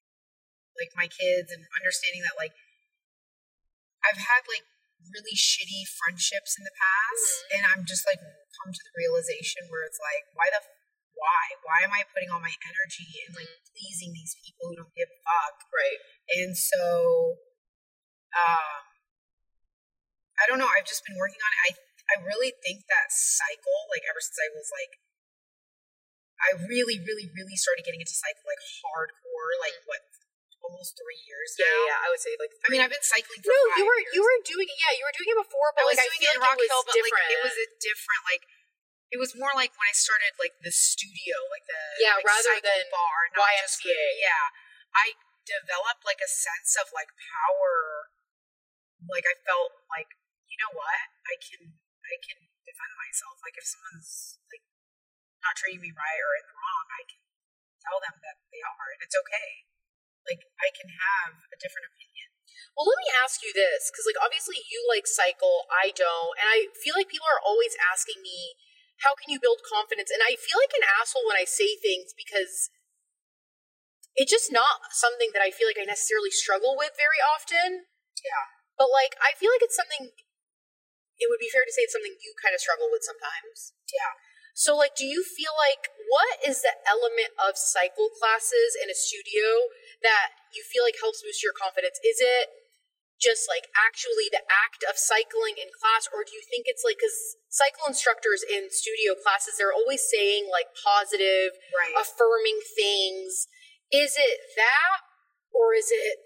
like my kids and understanding that like I've had like really shitty friendships in the past, and I'm just like come to the realization where it's like, why the why why am I putting all my energy in like pleasing these people who don't give a fuck? Right. And so, um, I don't know. I've just been working on it. I I really think that cycle, like ever since I was like, I really, really, really started getting into cycle like hardcore, like what, almost three years now. Yeah, yeah, I would say like I mean, I've been cycling for No, you were years. you were doing it. Yeah, you were doing it before, but I was like I doing feel it in like Rock it was Hill, but different. like it was a different like. It was more like when I started like the studio, like the Yeah, like, rather than bar, not just yeah, I developed like a sense of like power. Like I felt like you know what I can I can defend myself. Like if someone's like not treating me right or in the wrong, I can tell them that they are, and it's okay. Like I can have a different opinion. Well, let me ask you this, because like obviously you like cycle, I don't, and I feel like people are always asking me, how can you build confidence? And I feel like an asshole when I say things because it's just not something that I feel like I necessarily struggle with very often. Yeah. But like I feel like it's something. It would be fair to say it's something you kind of struggle with sometimes. Yeah. So, like, do you feel like what is the element of cycle classes in a studio that you feel like helps boost your confidence? Is it just like actually the act of cycling in class, or do you think it's like because cycle instructors in studio classes they're always saying like positive, Right. affirming things? Is it that, or is it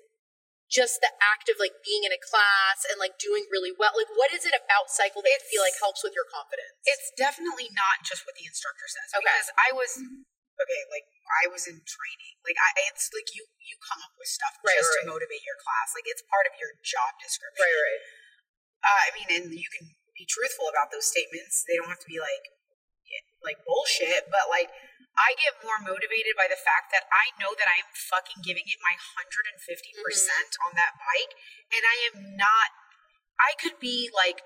just the act of like being in a class and like doing really well? Like, what is it about cycle that you feel like helps with your confidence? It's definitely not just what the instructor says. Okay. Because I was okay, like I was in training. Like I it's like you you come up with stuff Right, just right. to motivate your class. Like it's part of your job description. right, right. Uh, I mean, and you can be truthful about those statements. They don't have to be like like bullshit, but like I get more motivated by the fact that I know that I am fucking giving it my 150% Mm-hmm. percent on that bike and I am not I could be like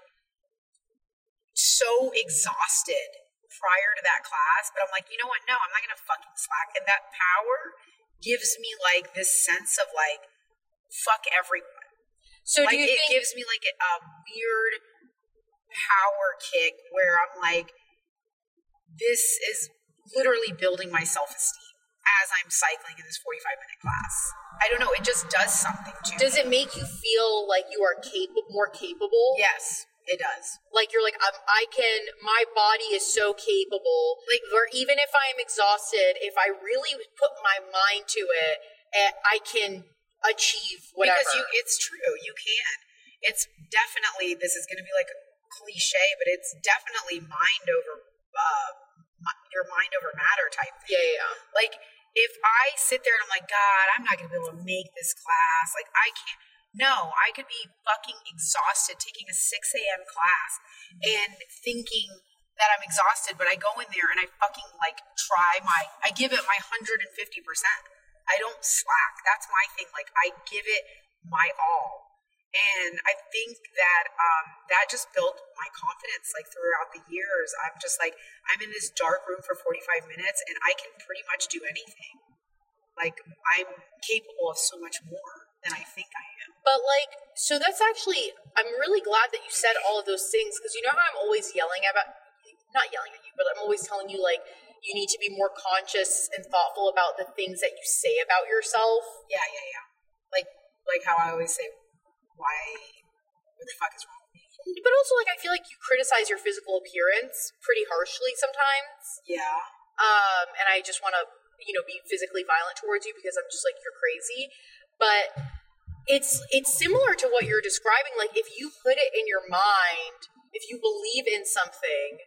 so exhausted prior to that class, but I'm like, you know what? No, I'm not going to fucking slack. And that power gives me like this sense of like fuck everyone So like do you it think? gives me like a, weird power kick where I'm like, this is literally building my self esteem as I'm cycling in this 45 minute class. I don't know, it just does something to you. does me. it make you feel like you are capable, more capable? Yes, it does. Like you're like I'm, I can. My body is so capable. Like- where even if I'm exhausted, if I really put my mind to it, eh, I can achieve whatever. Because you, it's true, you can. It's definitely, this is going to be like a cliche, but it's definitely mind over, uh, your mind over matter type thing. yeah, yeah. Like, if I sit there and I'm like, God, I'm not gonna be able to make this class. Like, I can't. No, I could be fucking exhausted taking a 6 a.m. class and thinking that I'm exhausted, but I go in there and I fucking like try my, I give it my 150%. I don't slack. That's my thing. Like, I give it my all. And I think that um, that just built my confidence like throughout the years. I'm just like, I'm in this dark room for 45 minutes and I can pretty much do anything. Like, I'm capable of so much more than I think I am. But like, so that's actually, I'm really glad that you said all of those things because you know how I'm always yelling about, not yelling at you, but I'm always telling you like, you need to be more conscious and thoughtful about the things that you say about yourself. Yeah, yeah, yeah. Like, like how I always say, why, what the fuck is wrong with me? But also, like, I feel like you criticize your physical appearance pretty harshly sometimes. Yeah. Um, and I just want to, you know, be physically violent towards you because I'm just like, you're crazy. But it's it's similar to what you're describing. Like, if you put it in your mind, if you believe in something,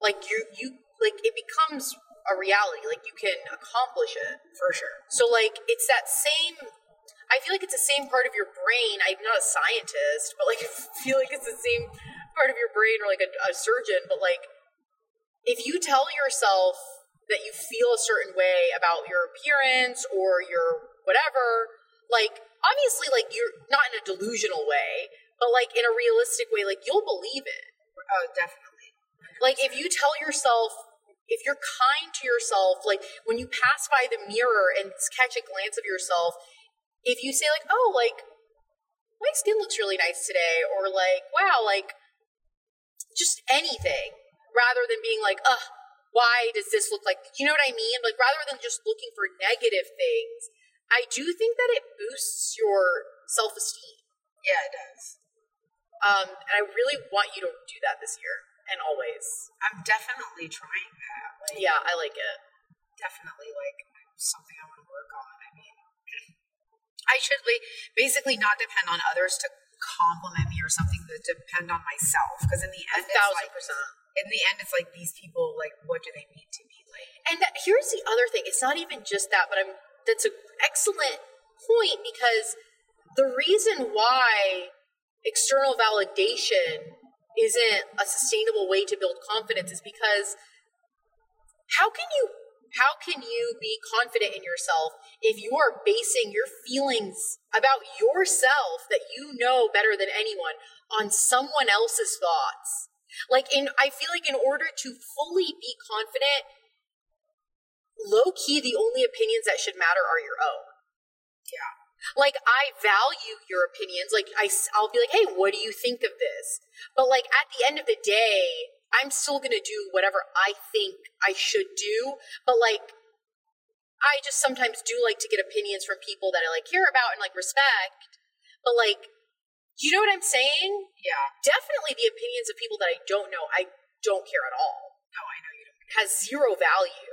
like you you like it becomes a reality. Like you can accomplish it. For sure. So like it's that same I feel like it's the same part of your brain. I'm not a scientist, but like I feel like it's the same part of your brain or like a, a surgeon, but like if you tell yourself that you feel a certain way about your appearance or your whatever, like obviously like you're not in a delusional way, but like in a realistic way, like you'll believe it. Oh, definitely. Like if you tell yourself, if you're kind to yourself, like when you pass by the mirror and catch a glance of yourself, if you say like, "Oh, like my skin looks really nice today," or like, "Wow, like just anything," rather than being like, "Ugh, why does this look like?" You know what I mean? Like rather than just looking for negative things, I do think that it boosts your self-esteem. Yeah, it does. Um, and I really want you to do that this year and always. I'm definitely trying that. Like, Yeah, I like it. definitely like something I want to work on. I mean, I should be basically not depend on others to compliment me or something, but depend on myself. Because in the A end, it's thousand like, percent. in the end, it's like these people, like, what do they mean to me? Like, And that, here's the other thing. It's not even just that, but I'm that's an excellent point because the reason why external validation isn't a sustainable way to build confidence is because how can you how can you be confident in yourself if you are basing your feelings about yourself that you know better than anyone on someone else's thoughts? Like in i feel like in order to fully be confident low key the only opinions that should matter are your own yeah, like I value your opinions. Like I, I'll be like, hey, what do you think of this? But like at the end of the day, I'm still gonna do whatever I think I should do. But like, I just sometimes do like to get opinions from people that I like care about and like respect. But like, you know what I'm saying? yeah. Definitely the opinions of people that I don't know, I don't care at all No, I know you don't. has zero value.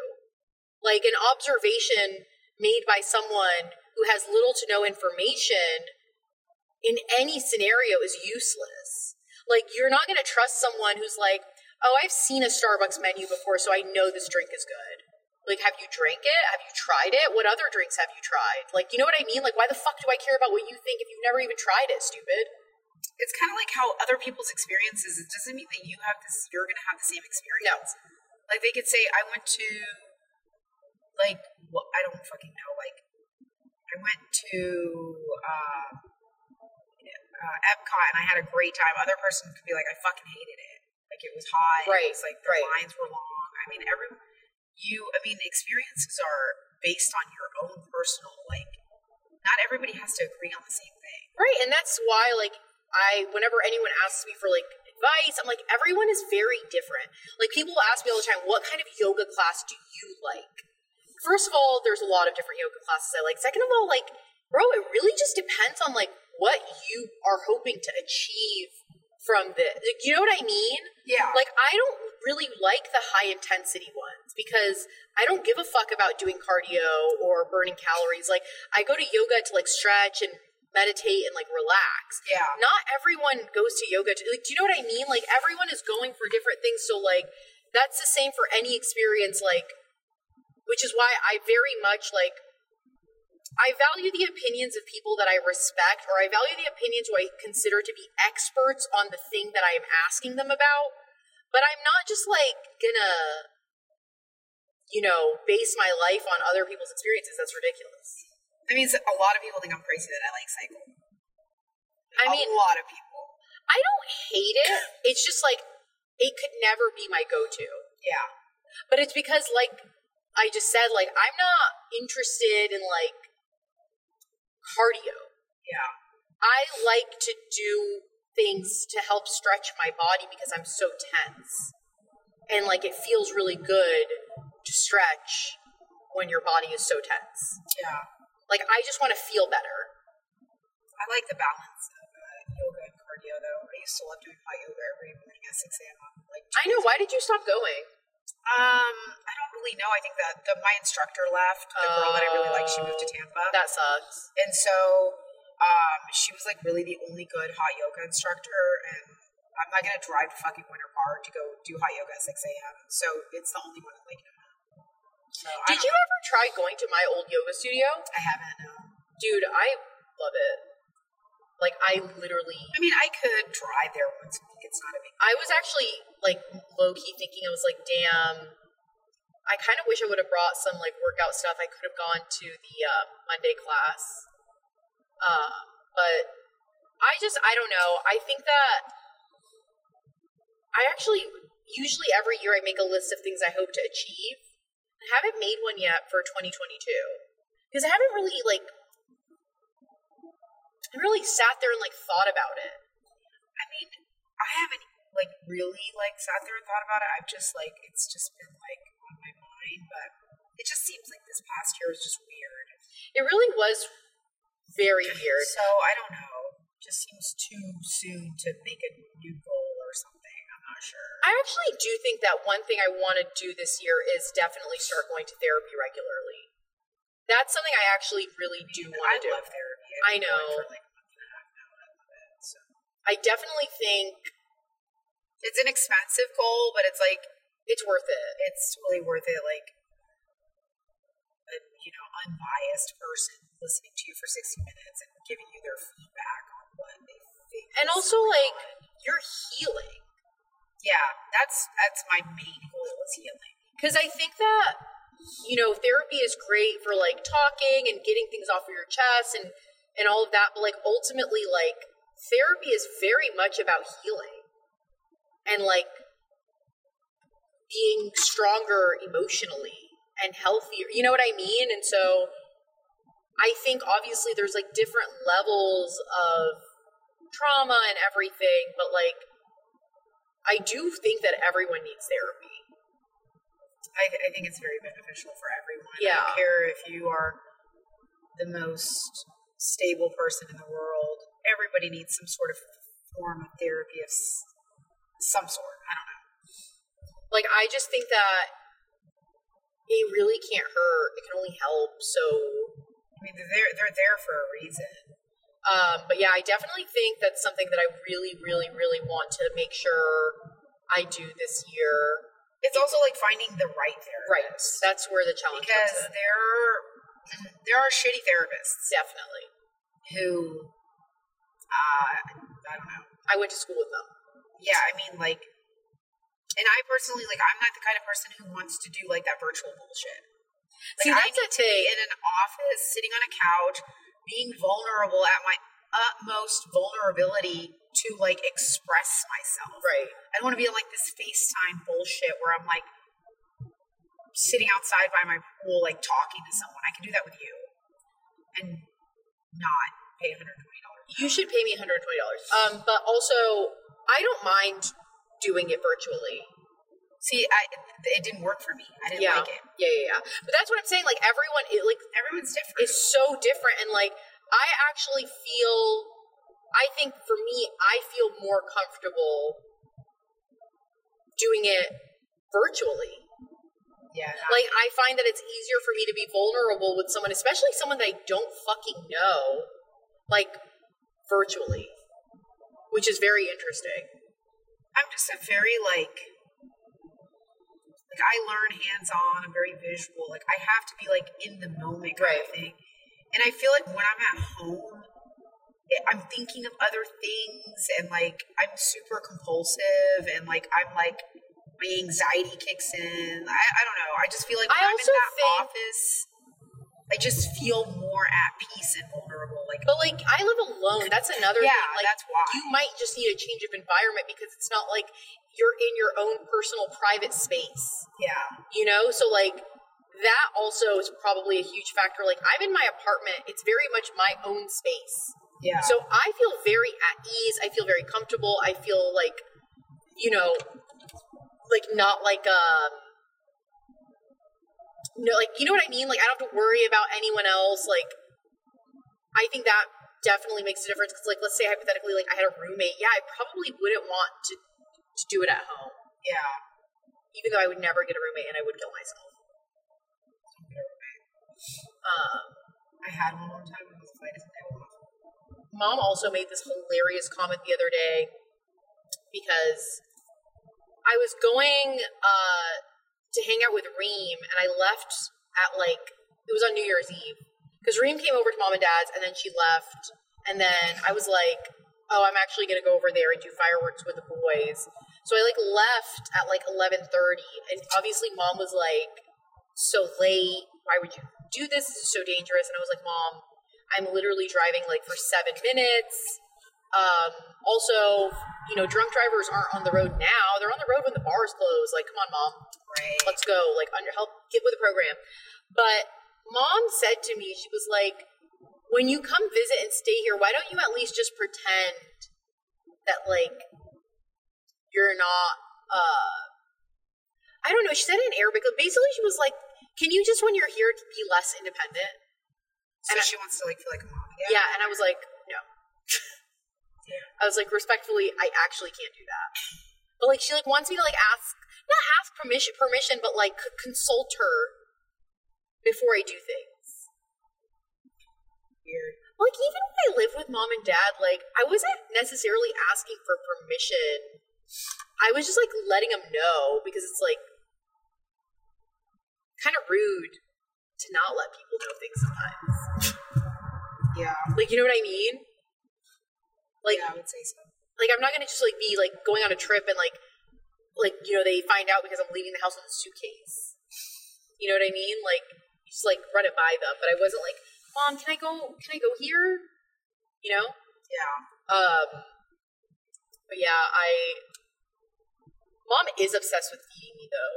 Like an observation made by someone who has little to no information in any scenario is useless. Like, you're not going to trust someone who's like, oh, I've seen a Starbucks menu before, so I know this drink is good. Like, have you drank it? Have you tried it? What other drinks have you tried? Like, you know what I mean? Like, why the fuck do I care about what you think if you've never even tried it, stupid? It's kind of like how other people's experiences, it doesn't mean that you have this, you're going to have the same experience. No. Like, they could say, I went to, like, well, I don't fucking know, like, I went to, uh, uh, Epcot and I had a great time. Other person could be like, I fucking hated it. Like it was hot. Right, It was like the right. lines were long. I mean, every you. I mean, the experiences are based on your own personal like. Not everybody has to agree on the same thing. Right, and that's why like I whenever anyone asks me for like advice, I'm like everyone is very different. Like people ask me all the time, what kind of yoga class do you like? First of all, there's a lot of different yoga classes I like. Second of all, like bro, it really just depends on like what you are hoping to achieve from this. Like, you know what I mean? Yeah. Like I don't really like the high intensity ones because I don't give a fuck about doing cardio or burning calories. Like I go to yoga to like stretch and meditate and like relax. yeah. Not everyone goes to yoga to like do you know what I mean? Like everyone is going for different things so like that's the same for any experience like which is why I very much like I value the opinions of people that I respect, or I value the opinions who I consider to be experts on the thing that I am asking them about. But I'm not just like gonna, you know, base my life on other people's experiences. That's ridiculous. I mean, a lot of people think I'm crazy that I like cycle. I a mean, a lot of people. I don't hate it. It's just like it could never be my go-to. Yeah. But it's because, like I just said, like I'm not interested in like cardio. Yeah. I like to do things to help stretch my body because I'm so tense. And like it feels really good to stretch when your body is so tense. Yeah. Like I just want to feel better. I like the balance of uh, yoga and cardio, though. I used to love doing hot yoga every morning at 6 a.m. Like, I know. Why did you stop going? Um, I don't really know. I think that the, my instructor left. The girl that I really liked, she moved to Tampa. That sucks. And so um, she was like really the only good hot yoga instructor. And I'm not gonna drive to fucking Winter Park to go do hot yoga at 6 a.m. So it's the only one like. So Did you ever try going to my old yoga studio? I haven't. No. Dude, I love it. Like I literally I mean, I could drive there once a. It's not a big. I was actually like low key thinking I was like, damn. I kind of wish I would have brought some like workout stuff. I could have gone to the uh, Monday class, uh, but I just I don't know. I think that I actually usually every year I make a list of things I hope to achieve. I haven't made one yet for 2022 because I haven't really like I really sat there and like thought about it. I mean, I haven't like really like sat there and thought about it. I've just like it's just been like on my mind, but it just seems like this past year was just weird. It really was very weird. So I don't know. It just seems too soon to make a new goal or something. I'm not sure. I actually do think that one thing I want to do this year is definitely start going to therapy regularly. That's something I actually really do want to do. love therapy. I I've know. For like I definitely think it's an expensive goal, but it's like it's worth it. it's totally worth it. Like a you know unbiased person listening to you for 60 minutes and giving you their feedback on what they think. And also, like, on. you're healing. yeah, that's that's my main goal is healing. Because I think that, you know, therapy is great for like talking and getting things off of your chest and, and all of that. But like ultimately, like, therapy is very much about healing and like being stronger emotionally and healthier. You know what I mean? And so I think obviously there's like different levels of trauma and everything, but like, I do think that everyone needs therapy. I, I think it's very beneficial for everyone. I Yeah. don't care if you are the most stable person in the world. Everybody needs some sort of form of therapy of some sort. I don't know. Like, I just think that it really can't hurt. It can only help. So, I mean, they're there, they're there for a reason. Um, but yeah, I definitely think that's something that I really, really, really want to make sure I do this year. It's also like finding the right therapist. Right. That's where the challenge Because comes in. there, there are shitty therapists Definitely. who, uh, I don't know. I went to school with them. Yeah, I mean, like, and I personally, like, I'm not the kind of person who wants to do like that virtual bullshit. Like, See, I that's need a to in an office, sitting on a couch, being vulnerable at my utmost vulnerability to like express myself. Right. I don't want to be on like this FaceTime bullshit where I'm like sitting outside by my pool, like talking to someone. I can do that with you and not pay $120. You should pay me $120. Um, but also, I don't mind doing it virtually. See, I it didn't work for me. I didn't yeah. like it. Yeah, yeah, yeah. But that's what I'm saying. Like everyone, it, like Everyone's different. is so different, and like I actually feel. I think for me, I feel more comfortable doing it virtually. yeah, Like I find that it's easier for me to be vulnerable with someone, especially someone that I don't fucking know, like virtually, which is very interesting. I'm just a very like like I learn hands on. I'm very visual. Like I have to be like in the moment kind of Right. thing. And I feel like when I'm at home, eh, I'm thinking of other things, and like I'm super compulsive, and like I'm like my anxiety kicks in. I, I don't know. I just feel like when I I'm also in that think- office, I just feel more at peace and vulnerable. Like But like I live alone. That's another Yeah, thing. Like that's why. you might just need a change of environment because it's not like you're in your own personal private space. yeah, You know? So like that also is probably a huge factor. Like I'm in my apartment. It's very much my own space. yeah. So I feel very at ease. I feel very comfortable. I feel like, you know, like not like um no like you know what I mean? Like I don't have to worry about anyone else. Like I think that definitely makes a difference because like let's say hypothetically like I had a roommate, yeah, I probably wouldn't want to to do it at home. yeah. Even though I would never get a roommate and I would kill myself. Um I had one one time. It was the lightest day off. mom also made this hilarious comment the other day because I was going uh, to hang out with Reem and I left at like it was on New Year's Eve. Because Reem came over to mom and dad's and then she left and then I was like oh I'm actually gonna go over there and do fireworks with the boys. So I like left at like 11:30 and obviously mom was like so late. Why would you do this? This is so dangerous. And I was like mom I'm literally driving like for seven minutes. Um, also, you know, drunk drivers aren't on the road now. They're on the road when the bars close. Like, come on, mom, Right. let's go. Like, under help, get with the program. But mom said to me, she was like, when you come visit and stay here, why don't you at least just pretend that like you're not uh I don't know, she said it in Arabic. but Basically she was like, Can you just when you're here be less independent? so and I- she wants to like feel like a mom again. Yeah, and I was like, no. I was like, respectfully, I actually can't do that. But like, she like wants me to like ask, not ask permission, permission, but like c- consult her before I do things. Weird. Like even when I live with mom and dad, like I wasn't necessarily asking for permission. I was just like letting them know because it's like kind of rude to not let people know things sometimes. Yeah. Like you know what I mean? Like yeah, I would say so. like I'm not gonna just like be like going on a trip and like like you know they find out because I'm leaving the house with a suitcase. You know what I mean? Like just like run it by them, but I wasn't like, mom, can I go? Can I go here? You know? Yeah. Um. But yeah, I. Mom is obsessed with feeding me though.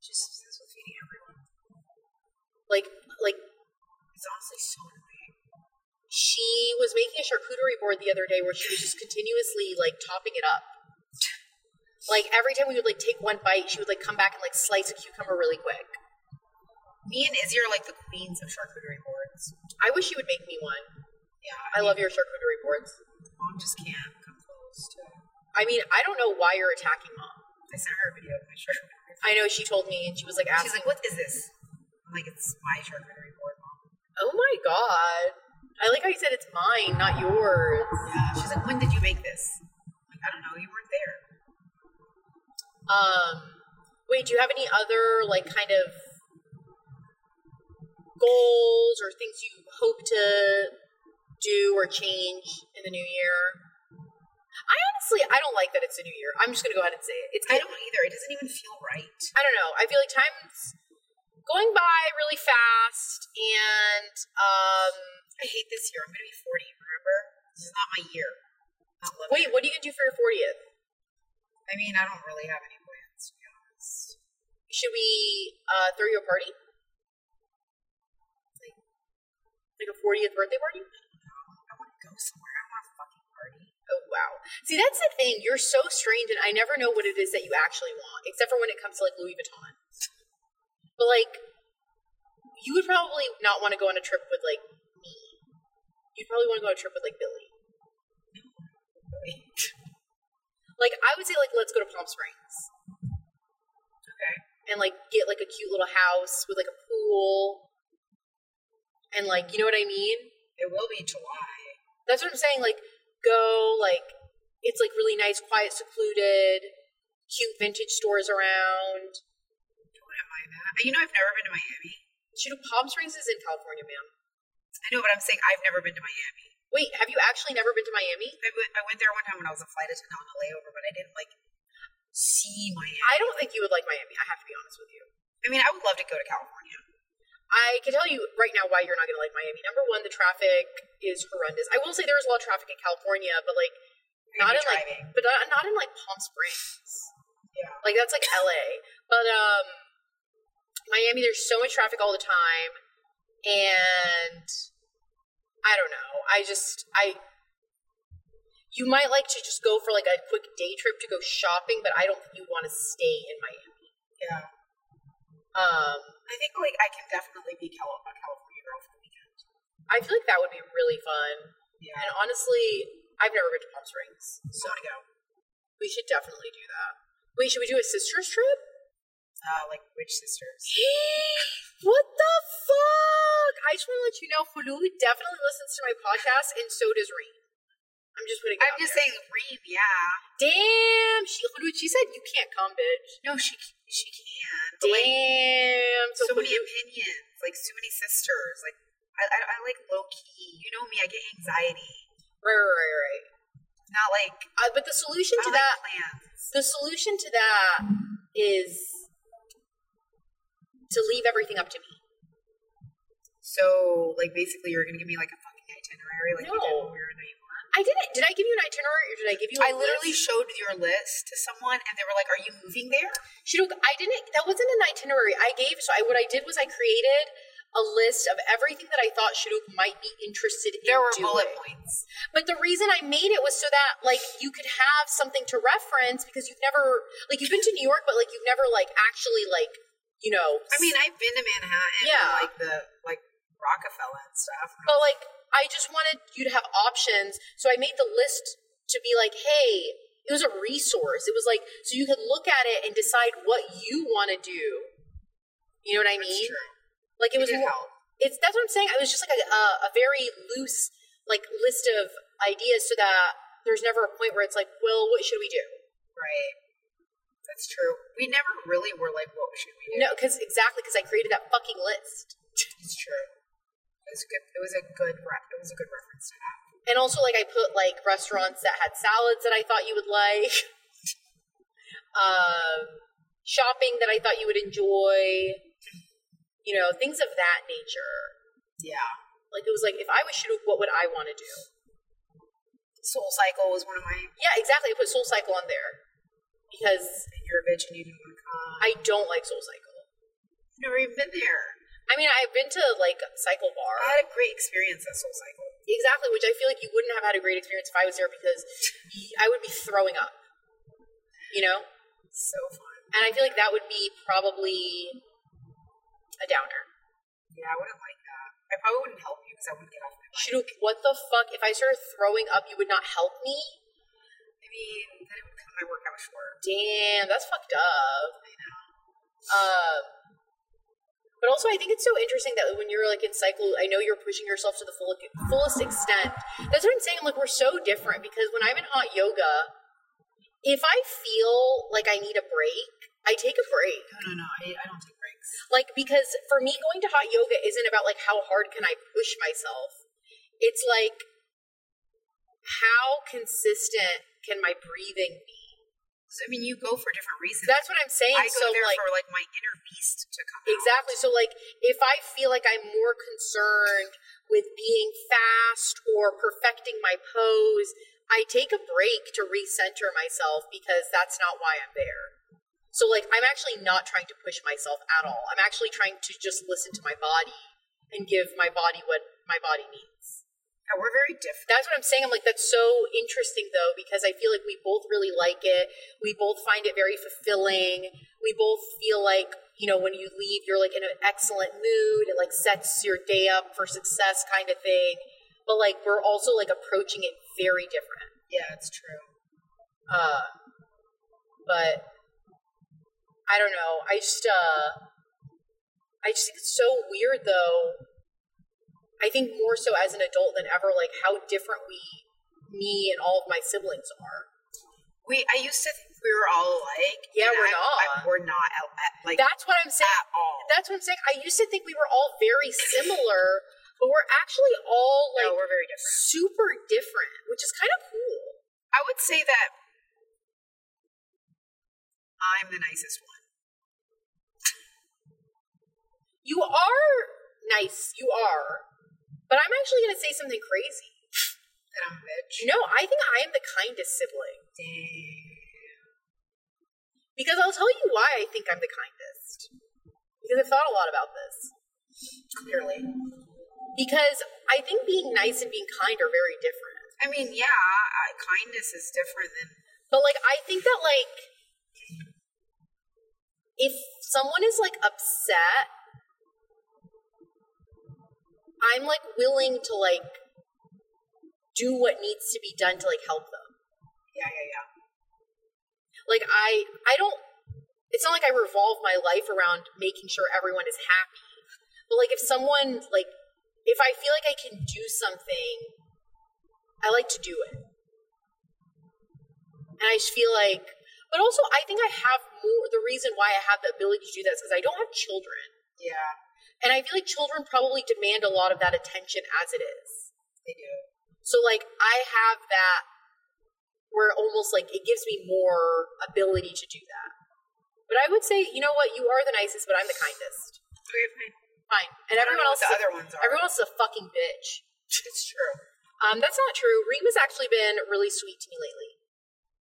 She's obsessed with feeding everyone. Like like It's honestly so. She was making a charcuterie board the other day where she was just continuously like topping it up. Like every time we would like take one bite, she would like come back and like slice a cucumber really quick. Me and Izzy are like the queens of charcuterie boards. I wish you would make me one. Yeah. I love your charcuterie boards. Mom just can't come close to. I mean, I don't know why you're attacking mom. I sent her a video of my charcuterie. I know she told me and she was like She's like, "What is this?" I'm like, "It's my charcuterie board, mom." "Oh my god. I like how you said it's mine, not yours. Yeah. She's like, when did you make this? Like, I don't know. You weren't there. Um, wait, do you have any other like kind of goals or things you hope to do or change in the new year? I honestly, I don't like that it's a new year. I'm just gonna go ahead and say it. It's I don't either. It doesn't even feel right. I don't know. I feel like time's going by really fast, and um, I hate this year. I'm going to be 40, remember? This is not my year. Not wait, it. what are you gonna do for your 40th? I mean, I don't really have any plans, to be honest. Should we uh, throw you a party? Like, like a 40th birthday party? I want to go somewhere. I want a fucking party. Oh wow. See, that's the thing. You're so strange, and I never know what it is that you actually want, except for when it comes to like Louis Vuitton. But like, you would probably not want to go on a trip with like me. You'd probably want to go on a trip with like Billy. Like, I would say like let's go to Palm Springs Okay. and like get like a cute little house with like a pool, and like you know what I mean. It will be July. That's what I'm saying. Like, go like it's like really nice, quiet, secluded, cute vintage stores around. I wouldn't mind that. You know, I've never been to Miami. Shoot, Palm Springs is in California, ma'am. I know, but I'm saying I've never been to Miami. Wait, have you actually never been to Miami? I went, I went there one time when I was a flight attendant on a layover, but I didn't like see Miami. I don't think you would like Miami. I have to be honest with you. I mean, I would love to go to California. I can tell you right now why you're not going to like Miami. Number one, the traffic is horrendous. I will say there is a lot of traffic in California, but like not in be like, but not, not in like Palm Springs. Yeah. Like that's like LA. But um Miami there's so much traffic all the time and I don't know. I just I you might like to just go for like a quick day trip to go shopping, but I don't think you want to stay in Miami. Yeah. Um I think like I can definitely be Cal- a California girl for the weekend. I feel like that would be really fun. Yeah. And honestly, I've never been to Palm Springs. So I to go. We should definitely do that. Wait, should we do a sisters trip? Uh, like which sisters? what the fuck? I just want to let you know, Hulu definitely listens to my podcast, and so does Reem. I'm just putting it I'm just there. saying, Reem. Yeah. Damn, she Hulu, she said you can't come, bitch. No, she she can. But, like, Damn. so, So, many opinions, like so many sisters. Like I, I, I like low key. You know me, I get anxiety. right, right, right, right. Not like Uh, but the solution to don't that, plans. the solution to that is to leave everything up to me. So like basically, you're gonna give me like a fucking itinerary, like you did when we were in York. I didn't. Did I give you an itinerary or did I give you? a I literally list? showed your list to someone, and they were like, "Are you moving there?" Shuruk, I didn't. That wasn't an itinerary. I gave. So I, what I did was I created a list of everything that I thought Shuruk might be interested in There were doing. bullet points. But the reason I made it was so that like you could have something to reference because you've never like you've been to New York, but like you've never like actually like you know. I mean, I've been to Manhattan, Yeah. and, like the like Rockefeller and stuff. But like, I just wanted you to have options. So I made the list to be like, hey, it was a resource. It was like, so you could look at it and decide what you want to do. You know what I mean? Like it was did more, help. it's that's what I'm saying. It was just like a, a, a very loose like list of ideas so that there's never a point where it's like, well, what should we do? Right. That's true. We never really were like, "What should we do?" No, because exactly because I created that fucking list. It's true. It was good. It was a good. Re- it was a good reference to have. And also, like, I put like restaurants that had salads that I thought you would like, um, shopping that I thought you would enjoy, you know, things of that nature. Yeah. Like, it was like, if I was Shuruk, what would I want to do? Soul Cycle was one of my. Yeah, exactly. I put Soul Cycle on there because You're a bitch and you didn't want to come. I don't like Soul Cycle. I've never even been there. I mean, I've been to like Cycle Bar. I had a great experience at Soul Cycle. Exactly, which I feel like you wouldn't have had a great experience if I was there because I would be throwing up. You know? So fun. And I feel like that would be probably a downer. Yeah, I wouldn't like that. I probably wouldn't help you because I wouldn't get off my bike. What the fuck? If I started throwing up, you would not help me? I mean, then it would cut my workout short. Damn, that's fucked up. I know. Um, But also, I think it's so interesting that when you're like in cycle, I know you're pushing yourself to the full, fullest extent. That's what I'm saying. Like we're so different because when I'm in hot yoga, if I feel like I need a break, I take a break. No, no, no. I, I don't take breaks. Like because for me, going to hot yoga isn't about like how hard can I push myself. It's like how consistent can my breathing be? So, I mean, you go for different reasons. That's what I'm saying. I go so there like for like my inner beast to come. out. Exactly. So, like, if I feel like I'm more concerned with being fast or perfecting my pose, I take a break to recenter myself because that's not why I'm there. So, like, I'm actually not trying to push myself at all. I'm actually trying to just listen to my body and give my body what my body needs. Yeah, we're very different. That's what I'm saying. I'm like, that's so interesting though, because I feel like we both really like it. We both find it very fulfilling. We both feel like, you know, when you leave, you're like in an excellent mood. It like sets your day up for success kind of thing. But like, we're also like approaching it very different. Yeah, it's true. Uh, but I don't know. I just, uh, I just think it's so weird though. I think more so as an adult than ever, like how different we, me and all of my siblings are. We, I used to think we were all alike. Yeah, we're I- not. I- we're not. at- at- Like That's what I'm saying. at all. That's what I'm saying. I used to think we were all very similar, but we're actually all like no, we're very different. super different, which is kind of cool. I would say that I'm the nicest one. You are nice, you are, but I'm actually going to say something crazy. That I'm a bitch. No, I think I am the kindest sibling Damn. because I'll tell you why I think I'm the kindest. Because I've thought a lot about this. Clearly. Because I think being nice and being kind are very different. I mean, yeah, I, kindness is different than. But like I think that like if someone is like upset, I'm like willing to like do what needs to be done to like help them. Yeah, yeah, yeah. Like I I don't it's not like I revolve my life around making sure everyone is happy. But like if someone like if I feel like I can do something, I like to do it. And I just feel like but also I think I have more the reason why I have the ability to do that is because I don't have children. Yeah, And I feel like children probably demand a lot of that attention as it is. they do. So like I have that where almost like it gives me more ability to do that. But I would say, you know what, you are the nicest, but I'm the kindest. Okay, fine. Fine. And I everyone else the other ones are. everyone else is a fucking bitch. It's true. Um, that's not true. Reema's actually been really sweet to me lately.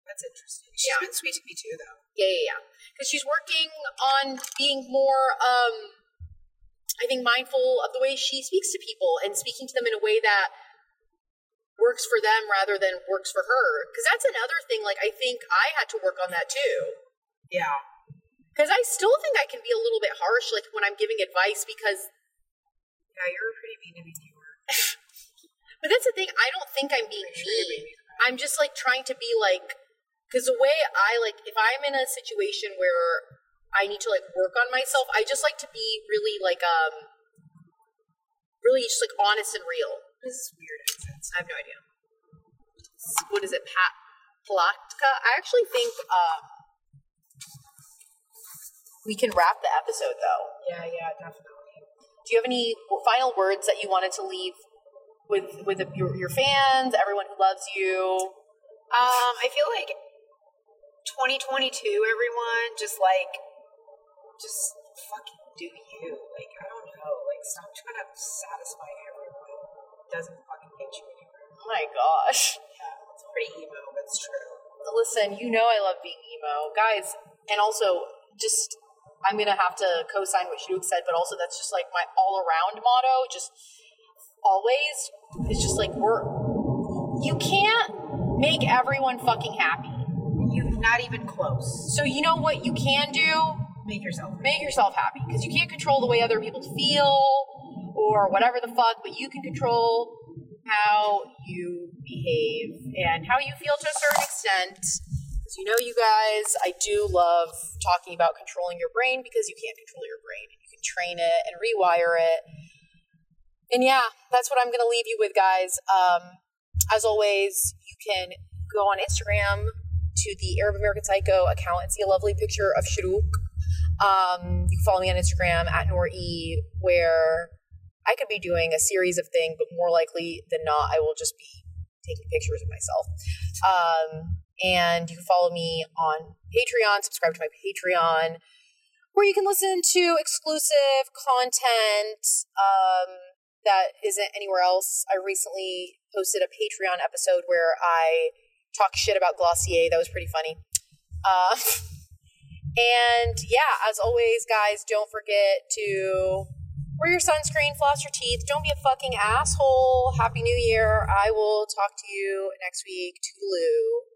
That's interesting. She's Yeah. been sweet to me too, though. Yeah, yeah, yeah. Because she's working on being more, um, I think, mindful of the way she speaks to people and speaking to them in a way that works for them rather than works for her. Because that's another thing. Like, I think I had to work on that too. Yeah. Because I still think I can be a little bit harsh, like when I'm giving advice. Because, Yeah, you were pretty mean to me. You were. but that's the thing. I don't think I'm being Pretty sure you mean. made me cry. I'm just like trying to be like, because the way I like, if I'm in a situation where I need to like work on myself, I just like to be really like, um, really just like honest and real. This is weird accents. I have no idea. What is it, Pat Palatka? I actually think um, we can wrap the episode though. Yeah, yeah, definitely. Do you have any final words that you wanted to leave with with your, your fans, everyone who loves you? Um, I feel like 2022, everyone, just like, just fucking do you. Like, I don't know. Like, stop trying to satisfy everyone. It doesn't fucking get you anywhere. Oh my gosh. Yeah, it's pretty emo, but it's true. Listen, you know I love being emo. Guys, and also just I'm gonna have to co-sign what Shuruk said, but also that's just like my all-around motto. Just always it's just like we're you can't make everyone fucking happy. You're not even close. So you know what you can do? Make yourself. Make yourself happy. Because you can't control the way other people feel or whatever the fuck, but you can control how you behave and how you feel to a certain extent. So, you know, you guys, I do love talking about controlling your brain because you can't control your brain. You can train it and rewire it. And yeah, that's what I'm to leave you with, guys. Um, as always, you can go on Instagram to the Arab American Psycho account and see a lovely picture of Shuruk. Um, you can follow me on Instagram at Nor-E, where I could be doing a series of things, but more likely than not, I will just be taking pictures of myself. Um, and you can follow me on Patreon, subscribe to my Patreon, where you can listen to exclusive content um, that isn't anywhere else. I recently posted a Patreon episode where I talk shit about Glossier. That was pretty funny. Uh, and yeah, as always, guys, don't forget to wear your sunscreen, floss your teeth. Don't be a fucking asshole. Happy New Year. I will talk to you next week. Toodaloo.